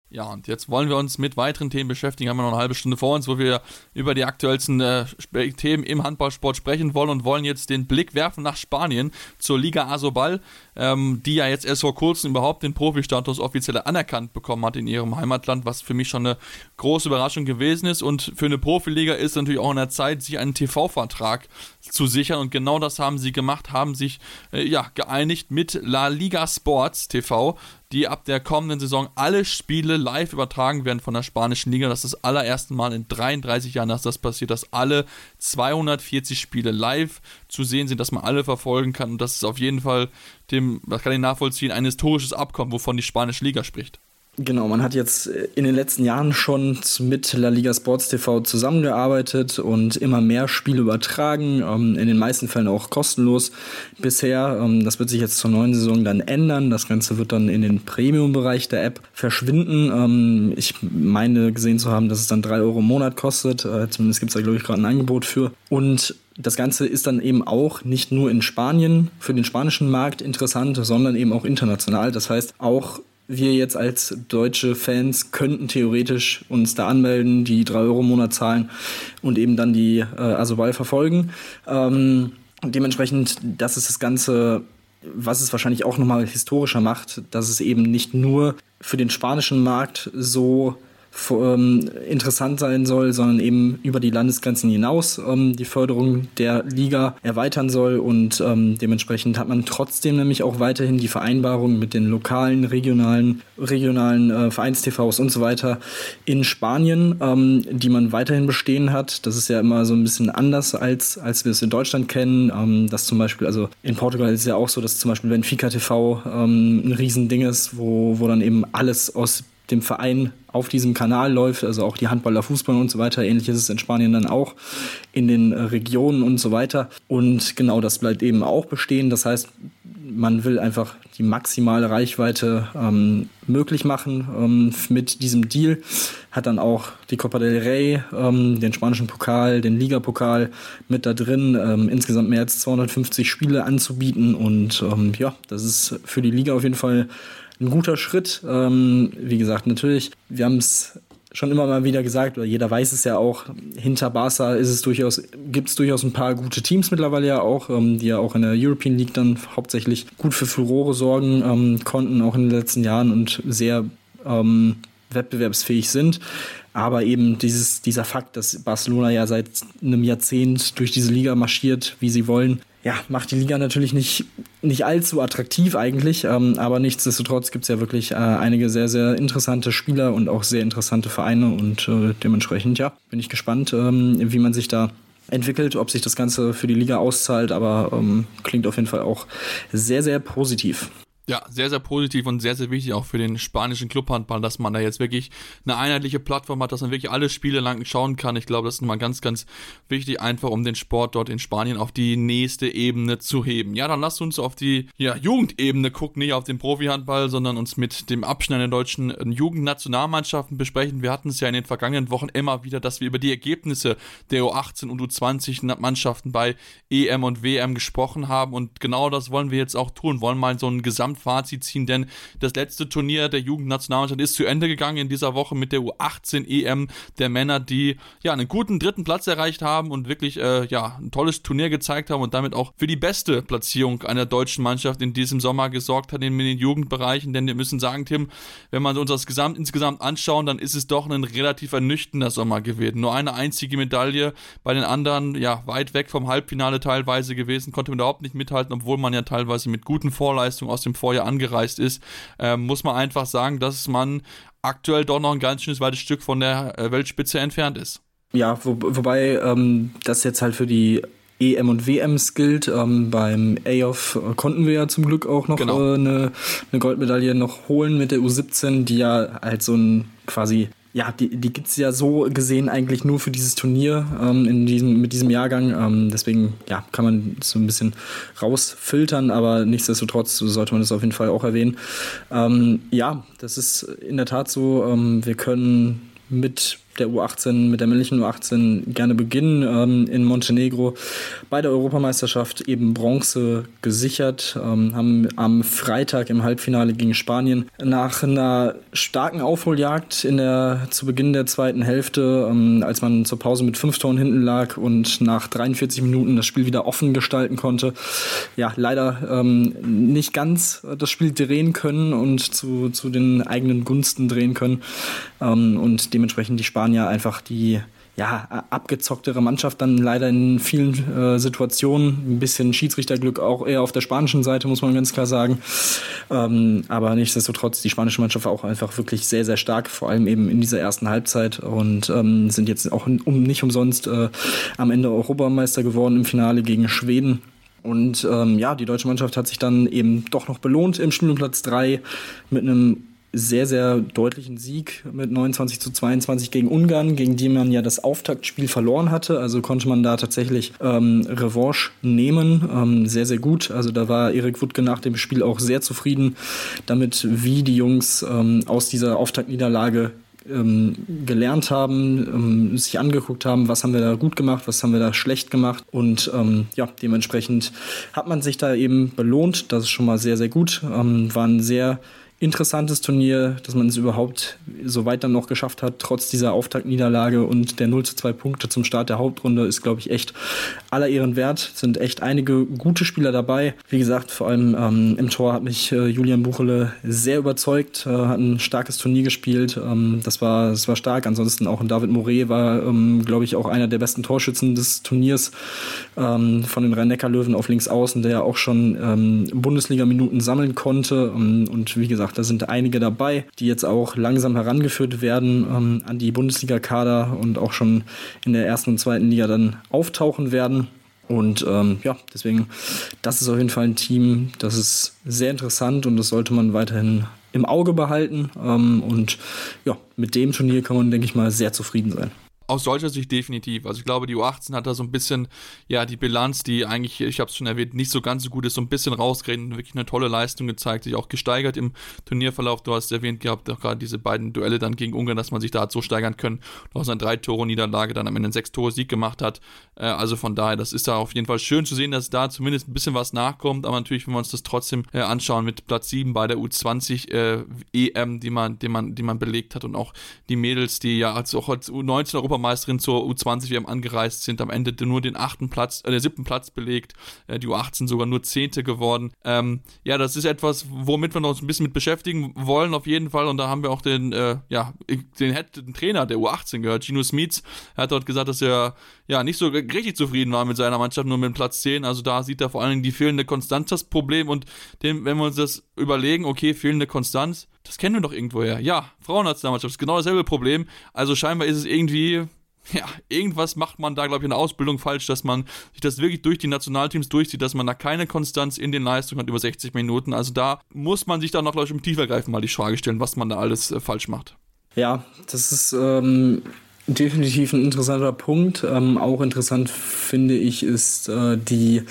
Ja, und jetzt wollen wir uns mit weiteren Themen beschäftigen. Haben wir noch eine halbe Stunde vor uns, wo wir über die aktuellsten äh, Themen im Handballsport sprechen wollen und wollen jetzt den Blick werfen nach Spanien zur Liga Asobal, ähm, die ja jetzt erst vor kurzem überhaupt den Profi-Status offiziell anerkannt bekommen hat in ihrem Heimatland, was für mich schon eine große Überraschung gewesen ist. Und für eine Profiliga ist natürlich auch in der Zeit, sich einen TV-Vertrag zu sichern. Und genau das haben sie gemacht, haben sich äh, ja geeinigt mit La Liga Sports TV die ab der kommenden Saison alle Spiele live übertragen werden von der spanischen Liga. Das ist das allererste Mal in 33 Jahren, dass das passiert, dass alle 240 Spiele live zu sehen sind, dass man alle verfolgen kann. Und das ist auf jeden Fall dem, das kann ich nachvollziehen, ein historisches Abkommen, wovon die spanische Liga spricht. Genau, man hat jetzt äh, in den letzten Jahren schon mit La Liga Sports TV zusammengearbeitet und immer mehr Spiele übertragen, ähm, in den meisten Fällen auch kostenlos bisher. Ähm, das wird sich jetzt zur neuen Saison dann ändern. Das Ganze wird dann in den Premium-Bereich der App verschwinden. Ähm, ich meine gesehen zu haben, dass es dann drei Euro im Monat kostet. Äh, zumindest gibt es da, glaube ich, gerade ein Angebot für. Und das Ganze ist dann eben auch nicht nur in Spanien für den spanischen Markt interessant, sondern eben auch international. Das heißt, auch wir jetzt als deutsche Fans könnten theoretisch uns da anmelden, die drei Euro im Monat zahlen und eben dann die äh, Asobal verfolgen. Ähm, dementsprechend, das ist das Ganze, was es wahrscheinlich auch nochmal historischer macht, dass es eben nicht nur für den spanischen Markt so ähm, interessant sein soll, sondern eben über die Landesgrenzen hinaus ähm, die Förderung der Liga erweitern soll und ähm, dementsprechend hat man trotzdem nämlich auch weiterhin die Vereinbarung mit den lokalen, regionalen, regionalen äh, Vereins-TVs und so weiter in Spanien, ähm, die man weiterhin bestehen hat. Das ist ja immer so ein bisschen anders als, als wir es in Deutschland kennen. Ähm, das zum Beispiel, also in Portugal ist es ja auch so, dass zum Beispiel Benfica TV ähm, ein Riesending ist, wo, wo dann eben alles aus dem Verein auf diesem Kanal läuft, also auch die Handballer, Fußball und so weiter. Ähnlich ist es in Spanien dann auch in den äh, Regionen und so weiter. Und genau das bleibt eben auch bestehen. Das heißt, man will einfach die maximale Reichweite ähm, möglich machen ähm, mit diesem Deal. Hat dann auch die Copa del Rey, ähm, den spanischen Pokal, den Ligapokal mit da drin, ähm, insgesamt mehr als 250 Spiele anzubieten. Und ähm, ja, das ist für die Liga auf jeden Fall ein guter Schritt. Ähm, wie gesagt, natürlich, wir haben es schon immer mal wieder gesagt, oder jeder weiß es ja auch, hinter Barca ist es durchaus, gibt es durchaus ein paar gute Teams mittlerweile ja auch, ähm, die ja auch in der European League dann hauptsächlich gut für Furore sorgen ähm, konnten, auch in den letzten Jahren und sehr ähm, wettbewerbsfähig sind. Aber eben dieses, dieser Fakt, dass Barcelona ja seit einem Jahrzehnt durch diese Liga marschiert, wie sie wollen, ja, macht die Liga natürlich nicht, nicht allzu attraktiv eigentlich, ähm, aber nichtsdestotrotz gibt es ja wirklich äh, einige sehr, sehr interessante Spieler und auch sehr interessante Vereine und äh, dementsprechend, ja, bin ich gespannt, ähm, wie man sich da entwickelt, ob sich das Ganze für die Liga auszahlt, aber ähm, klingt auf jeden Fall auch sehr, sehr positiv. Ja, sehr, sehr positiv und sehr, sehr wichtig auch für den spanischen Clubhandball, dass man da jetzt wirklich eine einheitliche Plattform hat, dass man wirklich alle Spiele lang schauen kann. Ich glaube, das ist mal ganz, ganz wichtig, einfach um den Sport dort in Spanien auf die nächste Ebene zu heben. Ja, dann lasst uns auf die ja, Jugendebene gucken, nicht auf den Profihandball, sondern uns mit dem Abschneiden der deutschen Jugendnationalmannschaften besprechen. Wir hatten es ja in den vergangenen Wochen immer wieder, dass wir über die Ergebnisse der U18 und U20 Mannschaften bei EM und WM gesprochen haben und genau das wollen wir jetzt auch tun, wollen mal so ein Gesamt Fazit ziehen, denn das letzte Turnier der Jugendnationalmannschaft ist zu Ende gegangen in dieser Woche mit der U18 EM der Männer, die ja einen guten dritten Platz erreicht haben und wirklich äh, ja ein tolles Turnier gezeigt haben und damit auch für die beste Platzierung einer deutschen Mannschaft in diesem Sommer gesorgt hat in den Jugendbereichen, denn wir müssen sagen, Tim, wenn man uns das Gesamt insgesamt anschauen, dann ist es doch ein relativ ernüchternder Sommer gewesen. Nur eine einzige Medaille bei den anderen, ja, weit weg vom Halbfinale teilweise gewesen, konnte man überhaupt nicht mithalten, obwohl man ja teilweise mit guten Vorleistungen aus dem Vor vorher angereist ist, äh, muss man einfach sagen, dass man aktuell doch noch ein ganz schönes weites Stück von der äh, Weltspitze entfernt ist. Ja, wo, wobei ähm, das jetzt halt für die EM und WMs gilt. Ähm, beim AOF konnten wir ja zum Glück auch noch genau. äh, eine, eine Goldmedaille noch holen mit der U17, die ja halt so ein quasi ja, die, die gibt es ja so gesehen eigentlich nur für dieses Turnier ähm, in diesem, mit diesem Jahrgang. Ähm, deswegen ja, kann man so ein bisschen rausfiltern, aber nichtsdestotrotz sollte man das auf jeden Fall auch erwähnen. Ähm, ja, das ist in der Tat so. Ähm, wir können mit der U18, mit der männlichen U18 gerne beginnen. Ähm, in Montenegro bei der Europameisterschaft eben Bronze gesichert, ähm, haben am Freitag im Halbfinale gegen Spanien nach einer starken Aufholjagd in der, zu Beginn der zweiten Hälfte, ähm, als man zur Pause mit fünf Toren hinten lag und nach 43 Minuten das Spiel wieder offen gestalten konnte, ja, leider ähm, nicht ganz das Spiel drehen können und zu, zu den eigenen Gunsten drehen können ähm, und dementsprechend die Spanier einfach die ja, abgezocktere Mannschaft dann leider in vielen äh, Situationen. Ein bisschen Schiedsrichterglück auch eher auf der spanischen Seite, muss man ganz klar sagen. Ähm, aber nichtsdestotrotz, die spanische Mannschaft auch einfach wirklich sehr, sehr stark, vor allem eben in dieser ersten Halbzeit und ähm, sind jetzt auch um, nicht umsonst äh, am Ende Europameister geworden im Finale gegen Schweden. Und ähm, ja, die deutsche Mannschaft hat sich dann eben doch noch belohnt im Spielplatz 3 mit einem sehr, sehr deutlichen Sieg mit 29 zu 22 gegen Ungarn, gegen die man ja das Auftaktspiel verloren hatte. Also konnte man da tatsächlich ähm, Revanche nehmen. Ähm, sehr, sehr gut. Also da war Erik Wutke nach dem Spiel auch sehr zufrieden damit, wie die Jungs ähm, aus dieser Auftaktniederlage ähm, gelernt haben, ähm, sich angeguckt haben, was haben wir da gut gemacht, was haben wir da schlecht gemacht. Und ähm, ja, dementsprechend hat man sich da eben belohnt. Das ist schon mal sehr, sehr gut. Ähm, waren sehr interessantes Turnier, dass man es überhaupt so weit dann noch geschafft hat, trotz dieser Auftaktniederlage und der 0 zu 2 Punkte zum Start der Hauptrunde, ist, glaube ich, echt aller Ehren wert. Sind echt einige gute Spieler dabei. Wie gesagt, vor allem ähm, im Tor hat mich äh, Julian Buchele sehr überzeugt, äh, hat ein starkes Turnier gespielt. Ähm, das, war, das war stark. Ansonsten auch ein David Moret war, ähm, glaube ich, auch einer der besten Torschützen des Turniers ähm, von den Rhein-Neckar-Löwen auf links außen, der ja auch schon ähm, Bundesliga-Minuten sammeln konnte. Ähm, und wie gesagt, gesagt, da sind einige dabei, die jetzt auch langsam herangeführt werden ähm, an die Bundesliga-Kader und auch schon in der ersten und zweiten Liga dann auftauchen werden. Und ähm, ja, deswegen, das ist auf jeden Fall ein Team, das ist sehr interessant und das sollte man weiterhin im Auge behalten. Ähm, und ja, mit dem Turnier kann man, denke ich mal, sehr zufrieden sein. Aus deutscher Sicht definitiv. Also ich glaube, die U18 hat da so ein bisschen, ja, die Bilanz, die eigentlich, ich habe es schon erwähnt, nicht so ganz so gut ist, so ein bisschen rausgeredet wirklich eine tolle Leistung gezeigt, sich auch gesteigert im Turnierverlauf. Du hast erwähnt gehabt, auch gerade diese beiden Duelle dann gegen Ungarn, dass man sich da hat so steigern können. Und aus einer Drei-Tore-Niederlage dann am Ende einen Sechs-Tore-Sieg gemacht hat. Äh, also von daher, das ist da auf jeden Fall schön zu sehen, dass da zumindest ein bisschen was nachkommt. Aber natürlich, wenn wir uns das trotzdem äh, anschauen mit Platz 7 bei der U20 äh, EM, die man, die man, die man belegt hat und auch die Mädels, die ja als auch als U19 Europa Europameisterin zur U20 WM angereist sind, am Ende nur den achten Platz, äh, den siebten Platz belegt, äh, die U18 sogar nur zehnte geworden. Ähm, ja, das ist etwas, womit wir uns ein bisschen mit beschäftigen wollen, auf jeden Fall. Und da haben wir auch den, äh, ja, den, den Trainer der U18 gehört, Gino Smits. Er hat dort gesagt, dass er ja nicht so richtig zufrieden war mit seiner Mannschaft, nur mit Platz 10. Also da sieht er vor allen Dingen die fehlende Konstanz das Problem. Und dem, wenn wir uns das überlegen, okay, fehlende Konstanz, das kennen wir doch irgendwoher. Ja, Frauennationalmannschaft ist genau dasselbe Problem. Also scheinbar ist es irgendwie ja, irgendwas macht man da, glaube ich, in der Ausbildung falsch, dass man sich das wirklich durch die Nationalteams durchzieht, dass man da keine Konstanz in den Leistungen hat über 60 Minuten. Also da muss man sich dann noch, glaube ich, im Tiefergreifen mal die Frage stellen, was man da alles äh, falsch macht. Ja, das ist ähm, definitiv ein interessanter Punkt. Ähm, auch interessant finde ich ist äh, die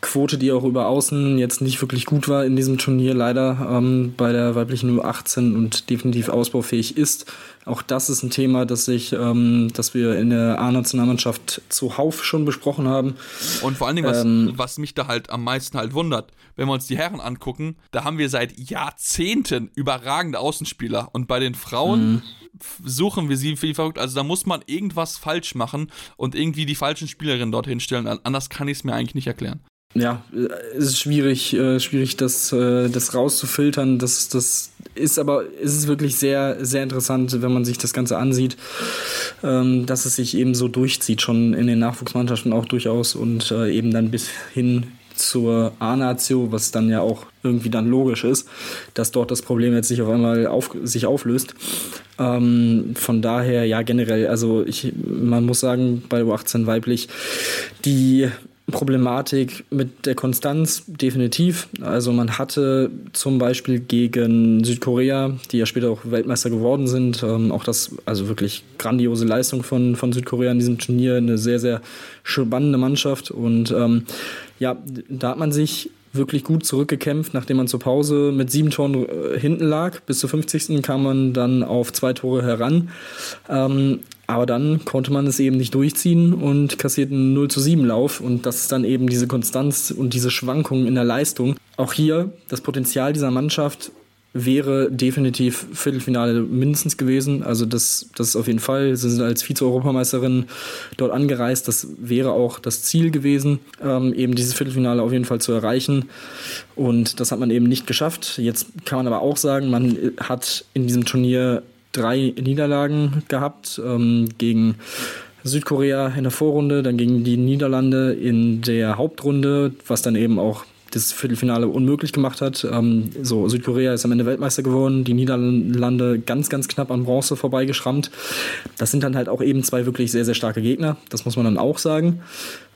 Quote, die auch über Außen jetzt nicht wirklich gut war in diesem Turnier, leider ähm, bei der weiblichen U18 und definitiv ausbaufähig ist. Auch das ist ein Thema, das ich, ähm, das wir in der A-Nationalmannschaft zuhauf schon besprochen haben. Und vor allen Dingen, was, ähm, was mich da halt am meisten halt wundert, wenn wir uns die Herren angucken, da haben wir seit Jahrzehnten überragende Außenspieler. Und bei den Frauen mhm suchen wir sie wie verrückt. Also da muss man irgendwas falsch machen und irgendwie die falschen Spielerinnen dorthin stellen. Anders kann ich es mir eigentlich nicht erklären. Ja, es ist schwierig, äh, schwierig, das, äh, das rauszufiltern. Das, das ist aber, es ist wirklich sehr, sehr interessant, wenn man sich das Ganze ansieht, ähm, dass es sich eben so durchzieht, schon in den Nachwuchsmannschaften auch durchaus und äh, eben dann bis hin zur A-Natio, was dann ja auch irgendwie dann logisch ist, dass dort das Problem jetzt sich auf einmal auf, sich auflöst. Ähm, von daher, ja, generell, also ich, man muss sagen, bei U18 weiblich, die Problematik mit der Konstanz, definitiv. Also man hatte zum Beispiel gegen Südkorea, die ja später auch Weltmeister geworden sind, ähm, auch das, also wirklich grandiose Leistung von, von Südkorea in diesem Turnier, eine sehr, sehr spannende Mannschaft. Und ähm, ja, da hat man sich wirklich gut zurückgekämpft, nachdem man zur Pause mit sieben Toren äh, hinten lag. Bis zur 50. kam man dann auf zwei Tore heran. Ähm, aber dann konnte man es eben nicht durchziehen und kassiert einen 0 zu 7 Lauf. Und das ist dann eben diese Konstanz und diese Schwankungen in der Leistung. Auch hier das Potenzial dieser Mannschaft wäre definitiv Viertelfinale mindestens gewesen. Also das, das ist auf jeden Fall. Sie sind als Vize-Europameisterin dort angereist. Das wäre auch das Ziel gewesen, ähm, eben dieses Viertelfinale auf jeden Fall zu erreichen. Und das hat man eben nicht geschafft. Jetzt kann man aber auch sagen, man hat in diesem Turnier drei Niederlagen gehabt ähm, gegen Südkorea in der Vorrunde, dann gegen die Niederlande in der Hauptrunde, was dann eben auch das Viertelfinale unmöglich gemacht hat. Ähm, so, Südkorea ist am Ende Weltmeister geworden, die Niederlande ganz, ganz knapp an Bronze vorbeigeschrammt. Das sind dann halt auch eben zwei wirklich sehr, sehr starke Gegner, das muss man dann auch sagen.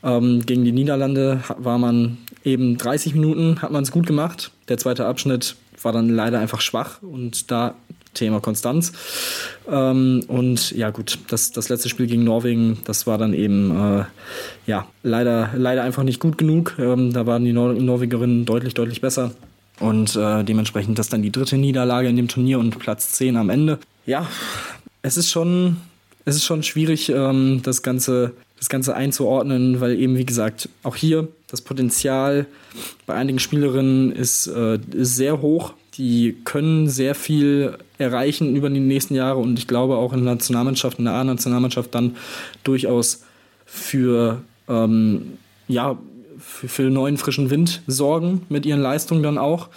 Ähm, gegen die Niederlande war man eben 30 Minuten, hat man es gut gemacht. Der zweite Abschnitt war dann leider einfach schwach und da Thema Konstanz. Ähm, und ja gut, das, das letzte Spiel gegen Norwegen, das war dann eben äh, ja leider, leider einfach nicht gut genug. Ähm, da waren die Nor Norwegerinnen deutlich, deutlich besser. Und äh, dementsprechend das dann die dritte Niederlage in dem Turnier und Platz 10 am Ende. Ja, es ist schon, es ist schon schwierig, ähm, das Ganze das Ganze einzuordnen, weil eben, wie gesagt, auch hier das Potenzial bei einigen Spielerinnen ist, äh, ist sehr hoch. Die können sehr viel erreichen über die nächsten Jahre und ich glaube auch in der Nationalmannschaft, in der A-Nationalmannschaft dann durchaus für, ähm, ja, für, für neuen frischen Wind sorgen mit ihren Leistungen dann auch.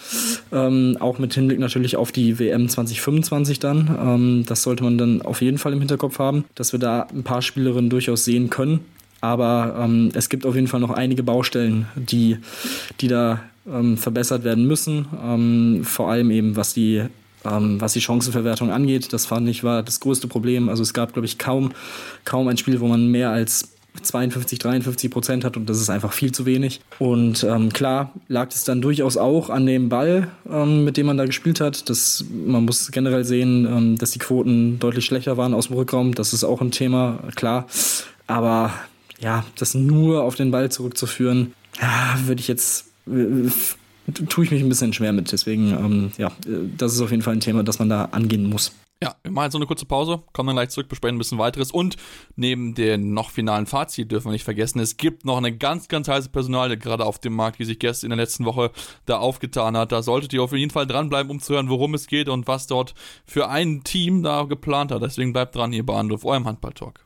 Ähm, auch mit Hinblick natürlich auf die WM 2025 dann. Ähm, das sollte man dann auf jeden Fall im Hinterkopf haben, dass wir da ein paar Spielerinnen durchaus sehen können. Aber ähm, es gibt auf jeden Fall noch einige Baustellen, die, die da ähm, verbessert werden müssen. Ähm, vor allem eben was die ähm, was die Chancenverwertung angeht. Das fand ich war das größte Problem. Also es gab, glaube ich, kaum, kaum ein Spiel, wo man mehr als 52, 53 Prozent hat und das ist einfach viel zu wenig. Und ähm, klar lag es dann durchaus auch an dem Ball, ähm, mit dem man da gespielt hat. Das, man muss generell sehen, ähm, dass die Quoten deutlich schlechter waren aus dem Rückraum. Das ist auch ein Thema, klar. Aber ja, das nur auf den Ball zurückzuführen, ja, würde ich jetzt tue ich mich ein bisschen schwer mit. Deswegen, ähm, ja, das ist auf jeden Fall ein Thema, das man da angehen muss. Ja, wir machen jetzt so eine kurze Pause, kommen dann gleich zurück, besprechen ein bisschen weiteres. Und neben den noch finalen Fazit dürfen wir nicht vergessen, es gibt noch eine ganz, ganz heiße Personalie gerade auf dem Markt, die sich gestern in der letzten Woche da aufgetan hat. Da solltet ihr auf jeden Fall dranbleiben, um zu hören, worum es geht und was dort für ein Team da geplant hat. Deswegen bleibt dran hier bei Anruf, eurem Handball-Talk.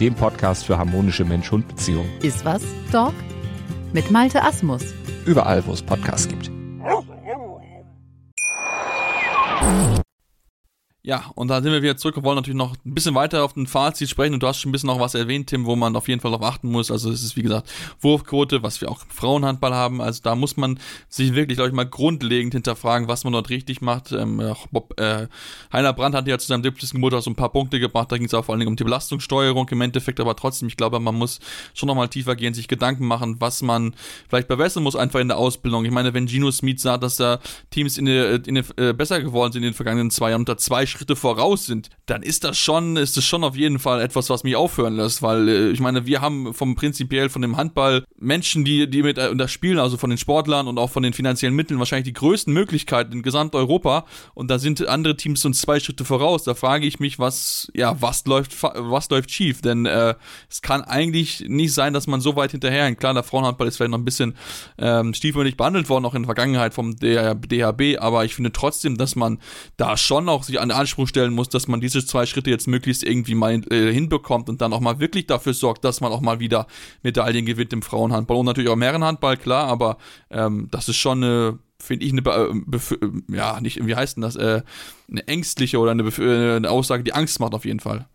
dem Podcast für harmonische Mensch-Hund-Beziehungen. Iswas Dog? Mit Malte Asmus. Überall, wo es Podcasts gibt. Ja, und da sind wir wieder zurück und wollen natürlich noch ein bisschen weiter auf den Fazit sprechen. Und du hast schon ein bisschen noch was erwähnt, Tim, wo man auf jeden Fall darauf achten muss. Also es ist, wie gesagt, Wurfquote, was wir auch im Frauenhandball haben. Also da muss man sich wirklich, glaube ich, mal grundlegend hinterfragen, was man dort richtig macht. Ähm, Bob, äh, Heiner Brandt hat ja zu seinem 70. Geburtstag so ein paar Punkte gebracht. Da ging es auch vor allen Dingen um die Belastungssteuerung im Endeffekt. Aber trotzdem, ich glaube, man muss schon nochmal tiefer gehen, sich Gedanken machen, was man vielleicht verbessern muss, einfach in der Ausbildung. Ich meine, wenn Gino Smith sah, dass da Teams in der, in der, äh, besser geworden sind in den vergangenen zwei Jahren unter zwei Schritte voraus sind, dann ist das schon, ist das schon auf jeden Fall etwas, was mich aufhören lässt, weil äh, ich meine, wir haben vom prinzipiell von dem Handball Menschen, die, die mit äh, das spielen, also von den Sportlern und auch von den finanziellen Mitteln wahrscheinlich die größten Möglichkeiten in Gesamteuropa und da sind andere Teams uns zwei Schritte voraus. Da frage ich mich, was, ja, was läuft, was läuft schief? Denn äh, es kann eigentlich nicht sein, dass man so weit hinterher. Klar, der Frauenhandball ist vielleicht noch ein bisschen ähm, stiefmütterlich behandelt worden, auch in der Vergangenheit vom DHB, aber ich finde trotzdem, dass man da schon auch sich an Anspruch stellen muss, dass man diese zwei Schritte jetzt möglichst irgendwie mal äh, hinbekommt und dann auch mal wirklich dafür sorgt, dass man auch mal wieder Medaillen gewinnt im Frauenhandball und natürlich auch im Herrenhandball, klar, aber ähm, das ist schon eine finde ich eine, äh, ja, nicht, wie heißt denn das, äh, eine ängstliche oder eine, äh, eine Aussage, die Angst macht auf jeden Fall.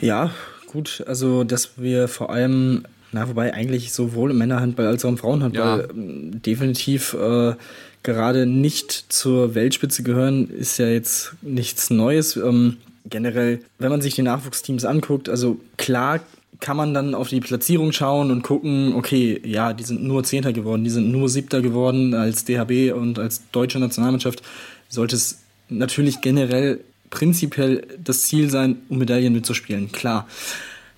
Ja, gut, also dass wir vor allem na, wobei eigentlich sowohl im Männerhandball als auch im Frauenhandball ja. Ähm, definitiv äh, gerade nicht zur Weltspitze gehören, ist ja jetzt nichts Neues. Ähm, generell, wenn man sich die Nachwuchsteams anguckt, also klar kann man dann auf die Platzierung schauen und gucken, okay, ja, die sind nur Zehnter geworden, die sind nur Siebter geworden als DHB und als deutsche Nationalmannschaft. Sollte es natürlich generell prinzipiell das Ziel sein, um Medaillen mitzuspielen, klar.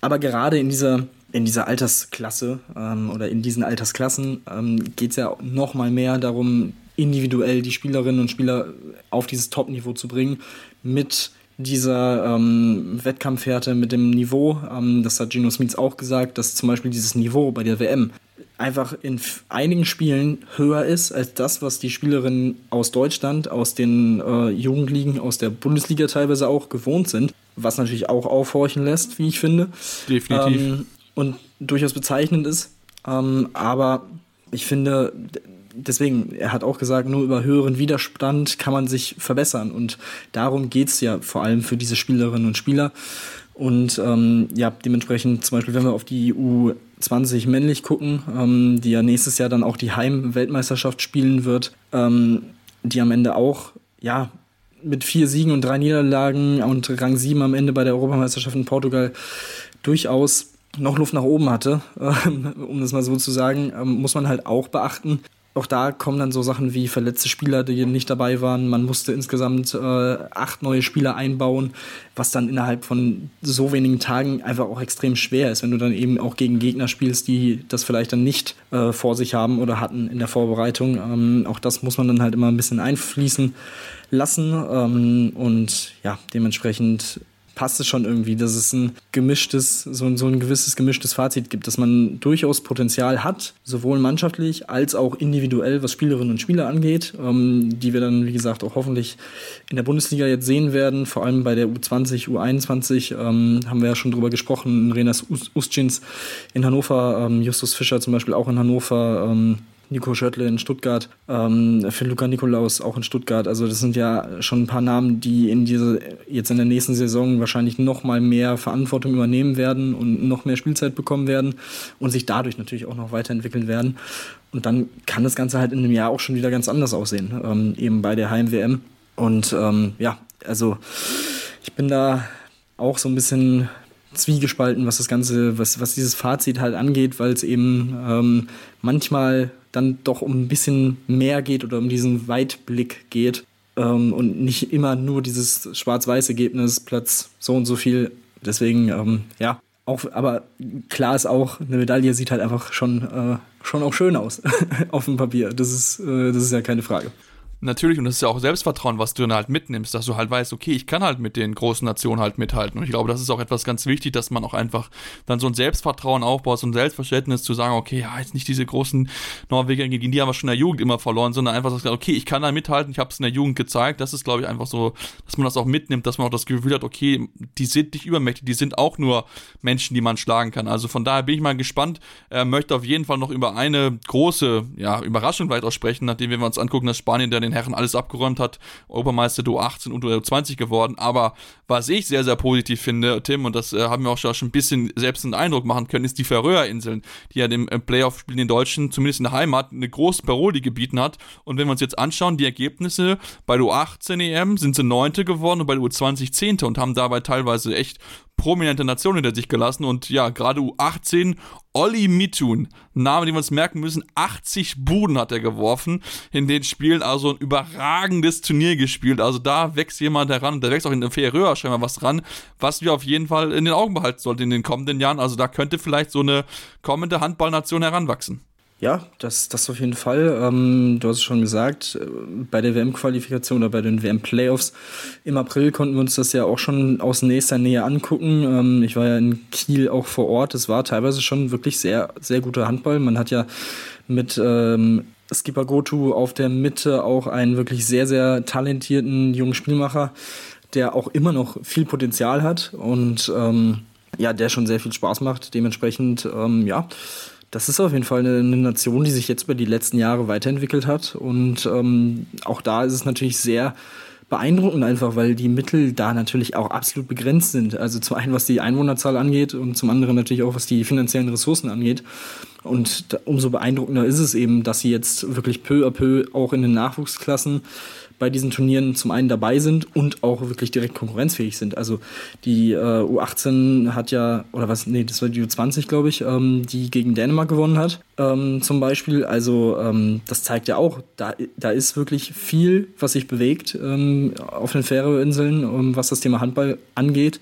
Aber gerade in dieser in dieser Altersklasse ähm, oder in diesen Altersklassen ähm, geht es ja noch mal mehr darum, individuell die Spielerinnen und Spieler auf dieses Top-Niveau zu bringen mit dieser ähm, Wettkampfhärte, mit dem Niveau. Ähm, das hat Gino Smith auch gesagt, dass zum Beispiel dieses Niveau bei der WM einfach in einigen Spielen höher ist als das, was die Spielerinnen aus Deutschland, aus den äh, Jugendligen, aus der Bundesliga teilweise auch gewohnt sind. Was natürlich auch aufhorchen lässt, wie ich finde. Definitiv. Ähm, und durchaus bezeichnend ist. Ähm, aber ich finde, deswegen, er hat auch gesagt, nur über höheren Widerstand kann man sich verbessern. Und darum geht es ja vor allem für diese Spielerinnen und Spieler. Und ähm, ja, dementsprechend, zum Beispiel, wenn wir auf die U20 männlich gucken, ähm, die ja nächstes Jahr dann auch die Heim-Weltmeisterschaft spielen wird, ähm, die am Ende auch, ja, mit vier Siegen und drei Niederlagen und Rang 7 am Ende bei der Europameisterschaft in Portugal durchaus noch Luft nach oben hatte, um das mal so zu sagen, ähm, muss man halt auch beachten. Auch da kommen dann so Sachen wie verletzte Spieler, die nicht dabei waren. Man musste insgesamt äh, acht neue Spieler einbauen, was dann innerhalb von so wenigen Tagen einfach auch extrem schwer ist, wenn du dann eben auch gegen Gegner spielst, die das vielleicht dann nicht äh, vor sich haben oder hatten in der Vorbereitung. Ähm, auch das muss man dann halt immer ein bisschen einfließen lassen. Ähm, und ja, dementsprechend passt es schon irgendwie, dass es ein gemischtes, so, so ein gewisses gemischtes Fazit gibt, dass man durchaus Potenzial hat, sowohl mannschaftlich als auch individuell, was Spielerinnen und Spieler angeht, ähm, die wir dann, wie gesagt, auch hoffentlich in der Bundesliga jetzt sehen werden. Vor allem bei der U20, U21 ähm, haben wir ja schon drüber gesprochen. Renas Ustjins in Hannover, ähm, Justus Fischer zum Beispiel auch in Hannover. Nico Schöttle in Stuttgart, ähm, für Luca Nikolaus auch in Stuttgart. Also das sind ja schon ein paar Namen, die in diese jetzt in der nächsten Saison wahrscheinlich noch mal mehr Verantwortung übernehmen werden und noch mehr Spielzeit bekommen werden und sich dadurch natürlich auch noch weiterentwickeln werden. Und dann kann das Ganze halt in einem Jahr auch schon wieder ganz anders aussehen, ähm, eben bei der Heim-WM. Und ähm, ja, also ich bin da auch so ein bisschen zwiegespalten, was das Ganze, was, was dieses Fazit halt angeht, weil es eben ähm, manchmal dann doch um ein bisschen mehr geht oder um diesen Weitblick geht ähm, und nicht immer nur dieses schwarz-weiß Ergebnis, Platz so und so viel. Deswegen, ähm, ja, auch, aber klar ist auch, eine Medaille sieht halt einfach schon, äh, schon auch schön aus auf dem Papier. Das ist, äh, das ist ja keine Frage. Natürlich, und das ist ja auch Selbstvertrauen, was du dann halt mitnimmst, dass du halt weißt, okay, ich kann halt mit den großen Nationen halt mithalten. Und ich glaube, das ist auch etwas ganz wichtig, dass man auch einfach dann so ein Selbstvertrauen aufbaut, so ein Selbstverständnis zu sagen, okay, ja, jetzt nicht diese großen Norweger, gegen die haben wir schon in der Jugend immer verloren, sondern einfach so, okay, ich kann da mithalten, ich habe es in der Jugend gezeigt. Das ist, glaube ich, einfach so, dass man das auch mitnimmt, dass man auch das Gefühl hat, okay, die sind nicht übermächtig, die sind auch nur Menschen, die man schlagen kann. Also von daher bin ich mal gespannt, äh, möchte auf jeden Fall noch über eine große, ja, Überraschung auch sprechen, nachdem wir uns angucken, dass Spanien der den Herren alles abgeräumt hat, Obermeister du 18 und du 20 geworden. Aber was ich sehr, sehr positiv finde, Tim, und das äh, haben wir auch schon ein bisschen selbst einen Eindruck machen können, ist die Färöerinseln, die ja dem äh, Playoff-Spiel in Deutschen, zumindest in der Heimat, eine große Parole gebieten hat. Und wenn wir uns jetzt anschauen, die Ergebnisse bei der U18 EM sind sie Neunte geworden und bei der U20 Zehnte und haben dabei teilweise echt prominente Nation hinter sich gelassen und ja, gerade U18 Olli Mitun, Name, den wir uns merken müssen, 80 Buden hat er geworfen in den Spielen, also ein überragendes Turnier gespielt, also da wächst jemand heran, da wächst auch in der Färöer scheinbar was ran, was wir auf jeden Fall in den Augen behalten sollten in den kommenden Jahren, also da könnte vielleicht so eine kommende Handballnation heranwachsen. Ja, das, das auf jeden Fall. Ähm, du hast es schon gesagt, äh, bei der WM-Qualifikation oder bei den WM-Playoffs im April konnten wir uns das ja auch schon aus nächster Nähe angucken. Ähm, ich war ja in Kiel auch vor Ort. Es war teilweise schon wirklich sehr, sehr guter Handball. Man hat ja mit ähm, Skipper Gotu auf der Mitte auch einen wirklich sehr, sehr talentierten jungen Spielmacher, der auch immer noch viel Potenzial hat und ähm, ja, der schon sehr viel Spaß macht. Dementsprechend, ähm, ja, das ist auf jeden Fall eine, eine, Nation, die sich jetzt über die letzten Jahre weiterentwickelt hat. Und ähm, auch da ist es natürlich sehr beeindruckend einfach, weil die Mittel da natürlich auch absolut begrenzt sind. Also zum einen, was die Einwohnerzahl angeht und zum anderen natürlich auch, was die finanziellen Ressourcen angeht. Und da, umso beeindruckender ist es eben, dass sie jetzt wirklich peu à peu auch in den Nachwuchsklassen bei diesen Turnieren zum einen dabei sind und auch wirklich direkt konkurrenzfähig sind. Also die äh, U18 hat ja, oder was, nee, das war die U20, glaube ich, ähm, die gegen Dänemark gewonnen hat, ähm, zum Beispiel. Also ähm, das zeigt ja auch, da, da ist wirklich viel, was sich bewegt ähm, auf den Färöerinseln, ähm, was das Thema Handball angeht.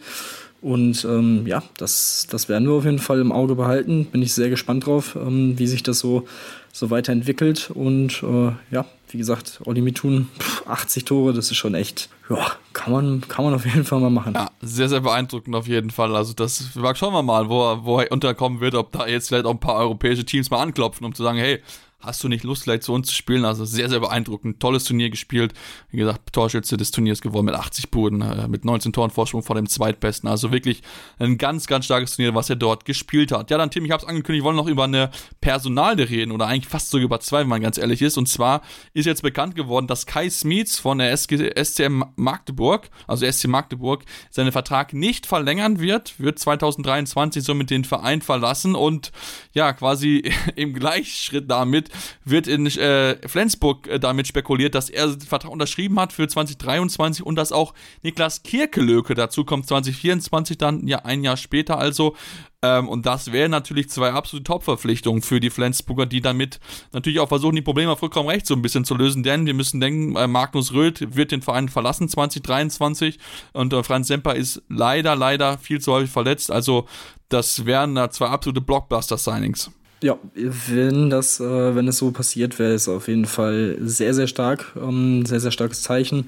Und ähm, ja, das, das werden wir auf jeden Fall im Auge behalten. Bin ich sehr gespannt drauf, ähm, wie sich das so, so weiterentwickelt. Und äh, ja, wie gesagt, Olli Mitun, 80 Tore, das ist schon echt, ja, kann man, kann man auf jeden Fall mal machen. Ja, sehr, sehr beeindruckend auf jeden Fall. Also das schauen wir mal, wo wo er unterkommen wird, ob da jetzt vielleicht auch ein paar europäische Teams mal anklopfen, um zu sagen, hey, hast du nicht Lust, vielleicht zu uns zu spielen? Also sehr, sehr beeindruckend. Tolles Turnier gespielt. Wie gesagt, Torschütze des Turniers gewonnen mit 80 Buden, äh, mit 19 Toren Vorsprung vor dem Zweitbesten. Also wirklich ein ganz, ganz starkes Turnier, was er dort gespielt hat. Ja, dann Tim, ich habe es angekündigt, wir wollen noch über eine Personalde reden oder eigentlich fast sogar über zwei, wenn man ganz ehrlich ist. Und zwar ist jetzt bekannt geworden, dass Kai Smietz von der SCM Magdeburg, also SC Magdeburg, seinen Vertrag nicht verlängern wird, wird 2023 somit den Verein verlassen und ja, quasi im Gleichschritt damit wird in äh, Flensburg äh, damit spekuliert, dass er den Vertrag unterschrieben hat für 2023 und dass auch Niklas Kirkelöke dazu kommt 2024 dann ja ein Jahr später also. Ähm, und das wären natürlich zwei absolute Top-Verpflichtungen für die Flensburger, die damit natürlich auch versuchen, die Probleme auf Rückraum rechts so ein bisschen zu lösen, denn wir müssen denken, äh, Magnus Röth wird den Verein verlassen 2023 und äh, Franz Semper ist leider, leider viel zu häufig verletzt, also das wären da zwei absolute Blockbuster-Signings. Ja, wenn das, äh, wenn es so passiert, wäre es auf jeden Fall sehr, sehr stark, ähm, sehr, sehr starkes Zeichen.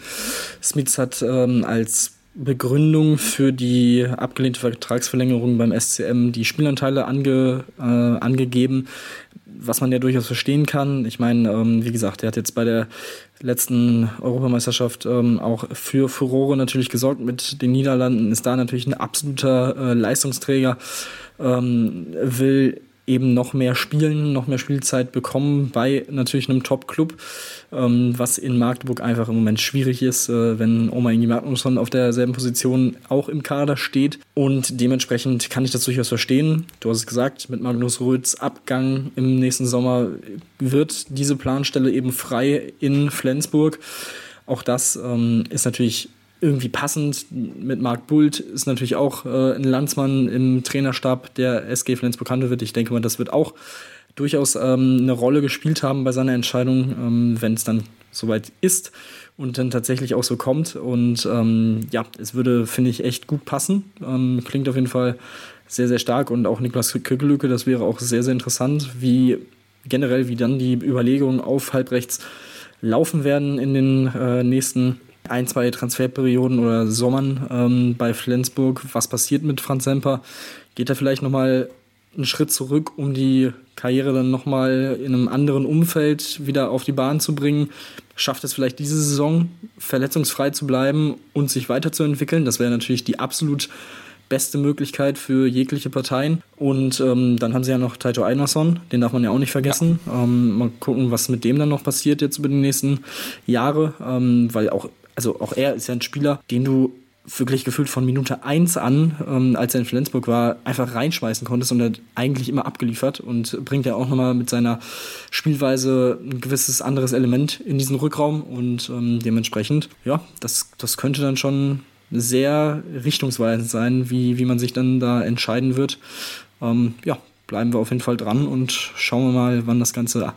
Smith hat ähm, als Begründung für die abgelehnte Vertragsverlängerung beim SCM die Spielanteile ange, äh, angegeben, was man ja durchaus verstehen kann. Ich meine, ähm, wie gesagt, er hat jetzt bei der letzten Europameisterschaft ähm, auch für Furore natürlich gesorgt mit den Niederlanden, ist da natürlich ein absoluter äh, Leistungsträger, ähm, will eben noch mehr spielen, noch mehr Spielzeit bekommen bei natürlich einem Top-Club, ähm, was in Magdeburg einfach im Moment schwierig ist, äh, wenn Oma Ingi Magnusson auf derselben Position auch im Kader steht. Und dementsprechend kann ich das durchaus verstehen. Du hast es gesagt, mit Magnus Röths Abgang im nächsten Sommer wird diese Planstelle eben frei in Flensburg. Auch das ähm, ist natürlich irgendwie passend. Mit Marc Bult ist natürlich auch äh, ein Landsmann im Trainerstab der SG Flensburg wird. Ich denke mal, das wird auch durchaus ähm, eine Rolle gespielt haben bei seiner Entscheidung, ähm, wenn es dann soweit ist und dann tatsächlich auch so kommt. Und ähm, ja, es würde, finde ich, echt gut passen. Ähm, klingt auf jeden Fall sehr, sehr stark und auch Niklas Kökelücke, das wäre auch sehr, sehr interessant, wie generell, wie dann die Überlegungen auf Halbrechts laufen werden in den äh, nächsten ein, zwei Transferperioden oder Sommern ähm, bei Flensburg. Was passiert mit Franz Semper? Geht er vielleicht nochmal einen Schritt zurück, um die Karriere dann nochmal in einem anderen Umfeld wieder auf die Bahn zu bringen? Schafft es vielleicht diese Saison verletzungsfrei zu bleiben und sich weiterzuentwickeln? Das wäre natürlich die absolut beste Möglichkeit für jegliche Parteien. Und ähm, dann haben sie ja noch Taito Einarsson, den darf man ja auch nicht vergessen. Ja. Ähm, mal gucken, was mit dem dann noch passiert jetzt über die nächsten Jahre, ähm, weil auch also auch er ist ja ein Spieler, den du wirklich gefühlt von Minute 1 an, ähm, als er in Flensburg war, einfach reinschmeißen konntest und er hat eigentlich immer abgeliefert und bringt ja auch nochmal mit seiner Spielweise ein gewisses anderes Element in diesen Rückraum und ähm, dementsprechend, ja, das, das könnte dann schon sehr richtungsweisend sein, wie, wie man sich dann da entscheiden wird. Ähm, ja, bleiben wir auf jeden Fall dran und schauen wir mal, wann das Ganze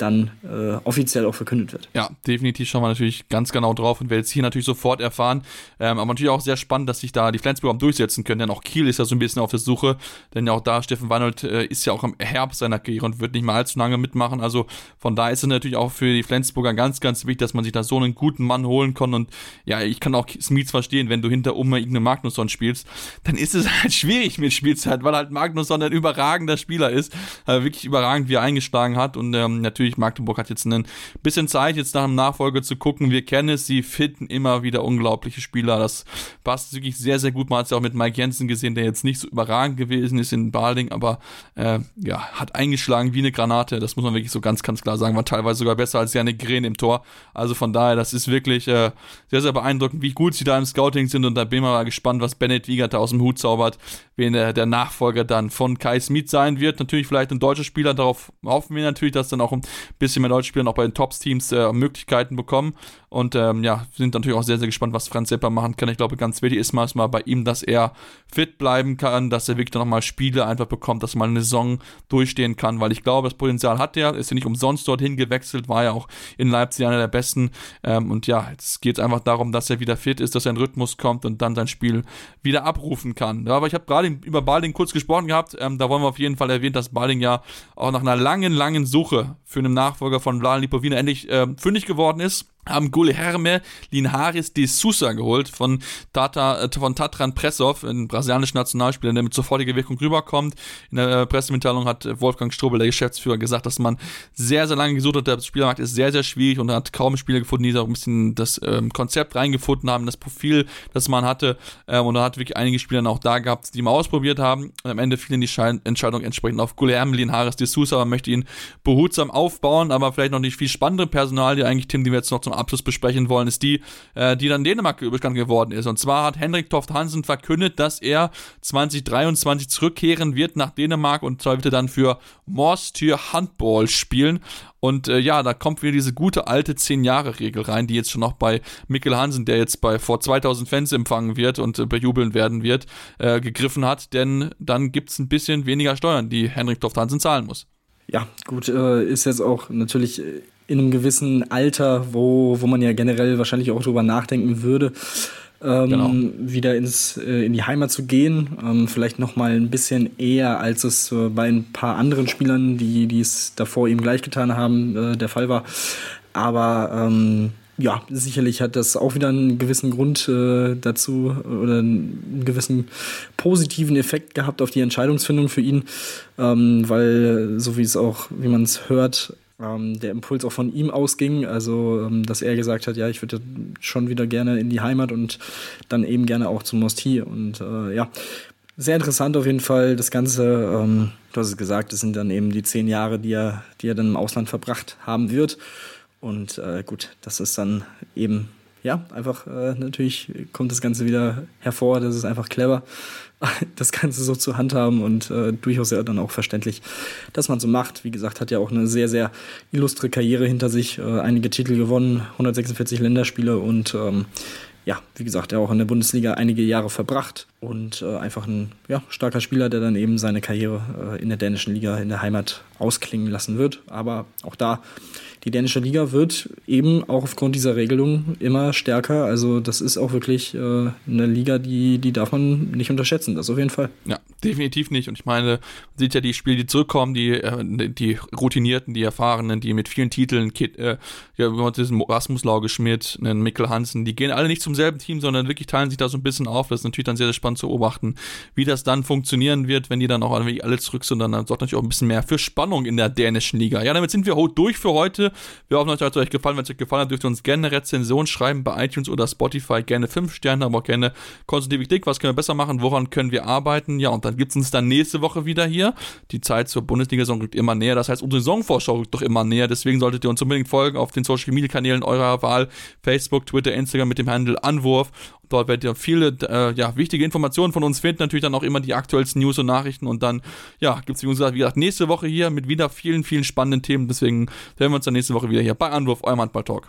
dann äh, offiziell auch verkündet wird. Ja, definitiv schauen wir natürlich ganz genau drauf und werden es hier natürlich sofort erfahren. Ähm, aber natürlich auch sehr spannend, dass sich da die Flensburger durchsetzen können, denn auch Kiel ist ja so ein bisschen auf der Suche, denn auch da Steffen Weinhold äh, ist ja auch im Herbst seiner Karriere und wird nicht mal allzu lange mitmachen. Also von da ist es natürlich auch für die Flensburger ganz, ganz wichtig, dass man sich da so einen guten Mann holen kann und ja, ich kann auch Smith verstehen, wenn du hinter Oma irgendeine Magnusson spielst, dann ist es halt schwierig mit Spielzeit, weil halt Magnusson ein überragender Spieler ist, äh, wirklich überragend, wie er eingeschlagen hat und ähm, natürlich natürlich, Magdeburg hat jetzt ein bisschen Zeit, jetzt nach dem Nachfolger zu gucken. Wir kennen es, sie finden immer wieder unglaubliche Spieler. Das passt wirklich sehr, sehr gut. Man hat es ja auch mit Mike Jensen gesehen, der jetzt nicht so überragend gewesen ist in Balding, aber äh, ja, hat eingeschlagen wie eine Granate. Das muss man wirklich so ganz, ganz klar sagen. War teilweise sogar besser als Janik Gren im Tor. Also von daher, das ist wirklich äh, sehr, sehr beeindruckend, wie gut sie da im Scouting sind. Und da bin ich mal gespannt, was Bennett Wiegert da aus dem Hut zaubert, wen der, der Nachfolger dann von Kai Smith sein wird. Natürlich vielleicht ein deutscher Spieler. Darauf hoffen wir natürlich, dass dann auch ein bisschen mehr deutsche Spieler auch bei den Tops-Teams äh, Möglichkeiten bekommen. Und ähm, ja, sind natürlich auch sehr, sehr gespannt, was Franz Sepper machen kann. Ich glaube, ganz wichtig ist mal bei ihm, dass er fit bleiben kann, dass er wirklich nochmal Spiele einfach bekommt, dass mal eine Saison durchstehen kann, weil ich glaube, das Potenzial hat er, ist ja nicht umsonst dorthin gewechselt, war ja auch in Leipzig einer der besten. Ähm, und ja, jetzt geht es einfach darum, dass er wieder fit ist, dass er in Rhythmus kommt und dann sein Spiel wieder abrufen kann. Ja, aber ich habe gerade über Balding kurz gesprochen gehabt, ähm, da wollen wir auf jeden Fall erwähnen, dass Balding ja auch nach einer langen, langen Suche für einen Nachfolger von Vlad Lipovina endlich äh, fündig geworden ist haben Guilherme Linhares de Sousa geholt von, Tata, äh, von Tatran Pressov, ein brasilianischer Nationalspieler, der mit sofortiger Wirkung rüberkommt. In der äh, Pressemitteilung hat Wolfgang Strobel, der Geschäftsführer, gesagt, dass man sehr, sehr lange gesucht hat. Der Spielermarkt ist sehr, sehr schwierig und hat kaum Spieler gefunden, die da ein bisschen das ähm, Konzept reingefunden haben, das Profil, das man hatte. Ähm, und er hat wirklich einige Spieler auch da gehabt, die mal ausprobiert haben. Und am Ende fielen die Schein Entscheidung entsprechend auf Guilherme Linhares de Sousa. Man möchte ihn behutsam aufbauen, aber vielleicht noch nicht viel spannendere Personal, die eigentlich Tim, die wir jetzt noch zum Abschluss besprechen wollen, ist die, äh, die dann Dänemark bekannt geworden ist. Und zwar hat Henrik Toft Hansen verkündet, dass er 2023 zurückkehren wird nach Dänemark und zwar wird er dann für Morstür Handball spielen. Und äh, ja, da kommt wieder diese gute alte 10-Jahre-Regel rein, die jetzt schon noch bei Mikkel Hansen, der jetzt bei vor 2000 Fans empfangen wird und äh, bejubeln werden wird, äh, gegriffen hat. Denn dann gibt es ein bisschen weniger Steuern, die Henrik Toft Hansen zahlen muss. Ja, gut, äh, ist jetzt auch natürlich äh, in einem gewissen Alter, wo, wo man ja generell wahrscheinlich auch drüber nachdenken würde, ähm, genau. wieder ins, äh, in die Heimat zu gehen. Ähm, vielleicht noch mal ein bisschen eher, als es äh, bei ein paar anderen Spielern, die, die es davor ihm gleich getan haben, äh, der Fall war. Aber ähm, ja, sicherlich hat das auch wieder einen gewissen Grund äh, dazu oder einen gewissen positiven Effekt gehabt auf die Entscheidungsfindung für ihn, ähm, weil so wie es auch, wie man es hört, ähm, der Impuls auch von ihm ausging, also ähm, dass er gesagt hat, ja, ich würde schon wieder gerne in die Heimat und dann eben gerne auch zum Mosti und äh, ja, sehr interessant auf jeden Fall das Ganze. Ähm, du hast es gesagt, es sind dann eben die zehn Jahre, die er, die er dann im Ausland verbracht haben wird. Und äh, gut, das ist dann eben, ja, einfach äh, natürlich kommt das Ganze wieder hervor. Das ist einfach clever, das Ganze so zu handhaben und äh, durchaus ja dann auch verständlich, dass man so macht. Wie gesagt, hat ja auch eine sehr, sehr illustre Karriere hinter sich, äh, einige Titel gewonnen, 146 Länderspiele und ähm, ja, wie gesagt, er auch in der Bundesliga einige Jahre verbracht und äh, einfach ein ja, starker Spieler, der dann eben seine Karriere äh, in der dänischen Liga in der Heimat ausklingen lassen wird. Aber auch da die dänische Liga wird eben auch aufgrund dieser Regelung immer stärker. Also das ist auch wirklich äh, eine Liga, die, die darf man nicht unterschätzen, das auf jeden Fall. Ja, definitiv nicht. Und ich meine, man sieht ja die Spiele, die zurückkommen, die, äh, die Routinierten, die Erfahrenen, die mit vielen Titeln, äh, ja, Rasmus Lauge Schmidt, Mikkel Hansen, die gehen alle nicht zum selben Team, sondern wirklich teilen sich da so ein bisschen auf. Das ist natürlich dann sehr, sehr spannend zu beobachten, wie das dann funktionieren wird, wenn die dann auch alle zurück sind. Dann sorgt natürlich auch ein bisschen mehr für Spannung in der dänischen Liga. Ja, damit sind wir durch für heute. Wir hoffen, euch hat es euch gefallen. Wenn es euch gefallen hat, dürft ihr uns gerne eine Rezension schreiben bei iTunes oder Spotify. Gerne 5 Sterne, aber auch gerne konstruktive Kritik. Was können wir besser machen? Woran können wir arbeiten? Ja, und dann gibt es uns dann nächste Woche wieder hier. Die Zeit zur Bundesliga-Saison rückt immer näher. Das heißt, unsere Saisonvorschau rückt doch immer näher. Deswegen solltet ihr uns unbedingt folgen auf den Social Media Kanälen eurer Wahl. Facebook, Twitter, Instagram mit dem Handle Anwurf. Dort werdet ihr viele äh, ja, wichtige Informationen von uns finden. Natürlich dann auch immer die aktuellsten News und Nachrichten. Und dann, ja, gibt es, wie gesagt, nächste Woche hier mit wieder vielen, vielen spannenden Themen. Deswegen sehen wir uns dann nächste Woche wieder hier bei Anwurf, eurem Handball-Talk.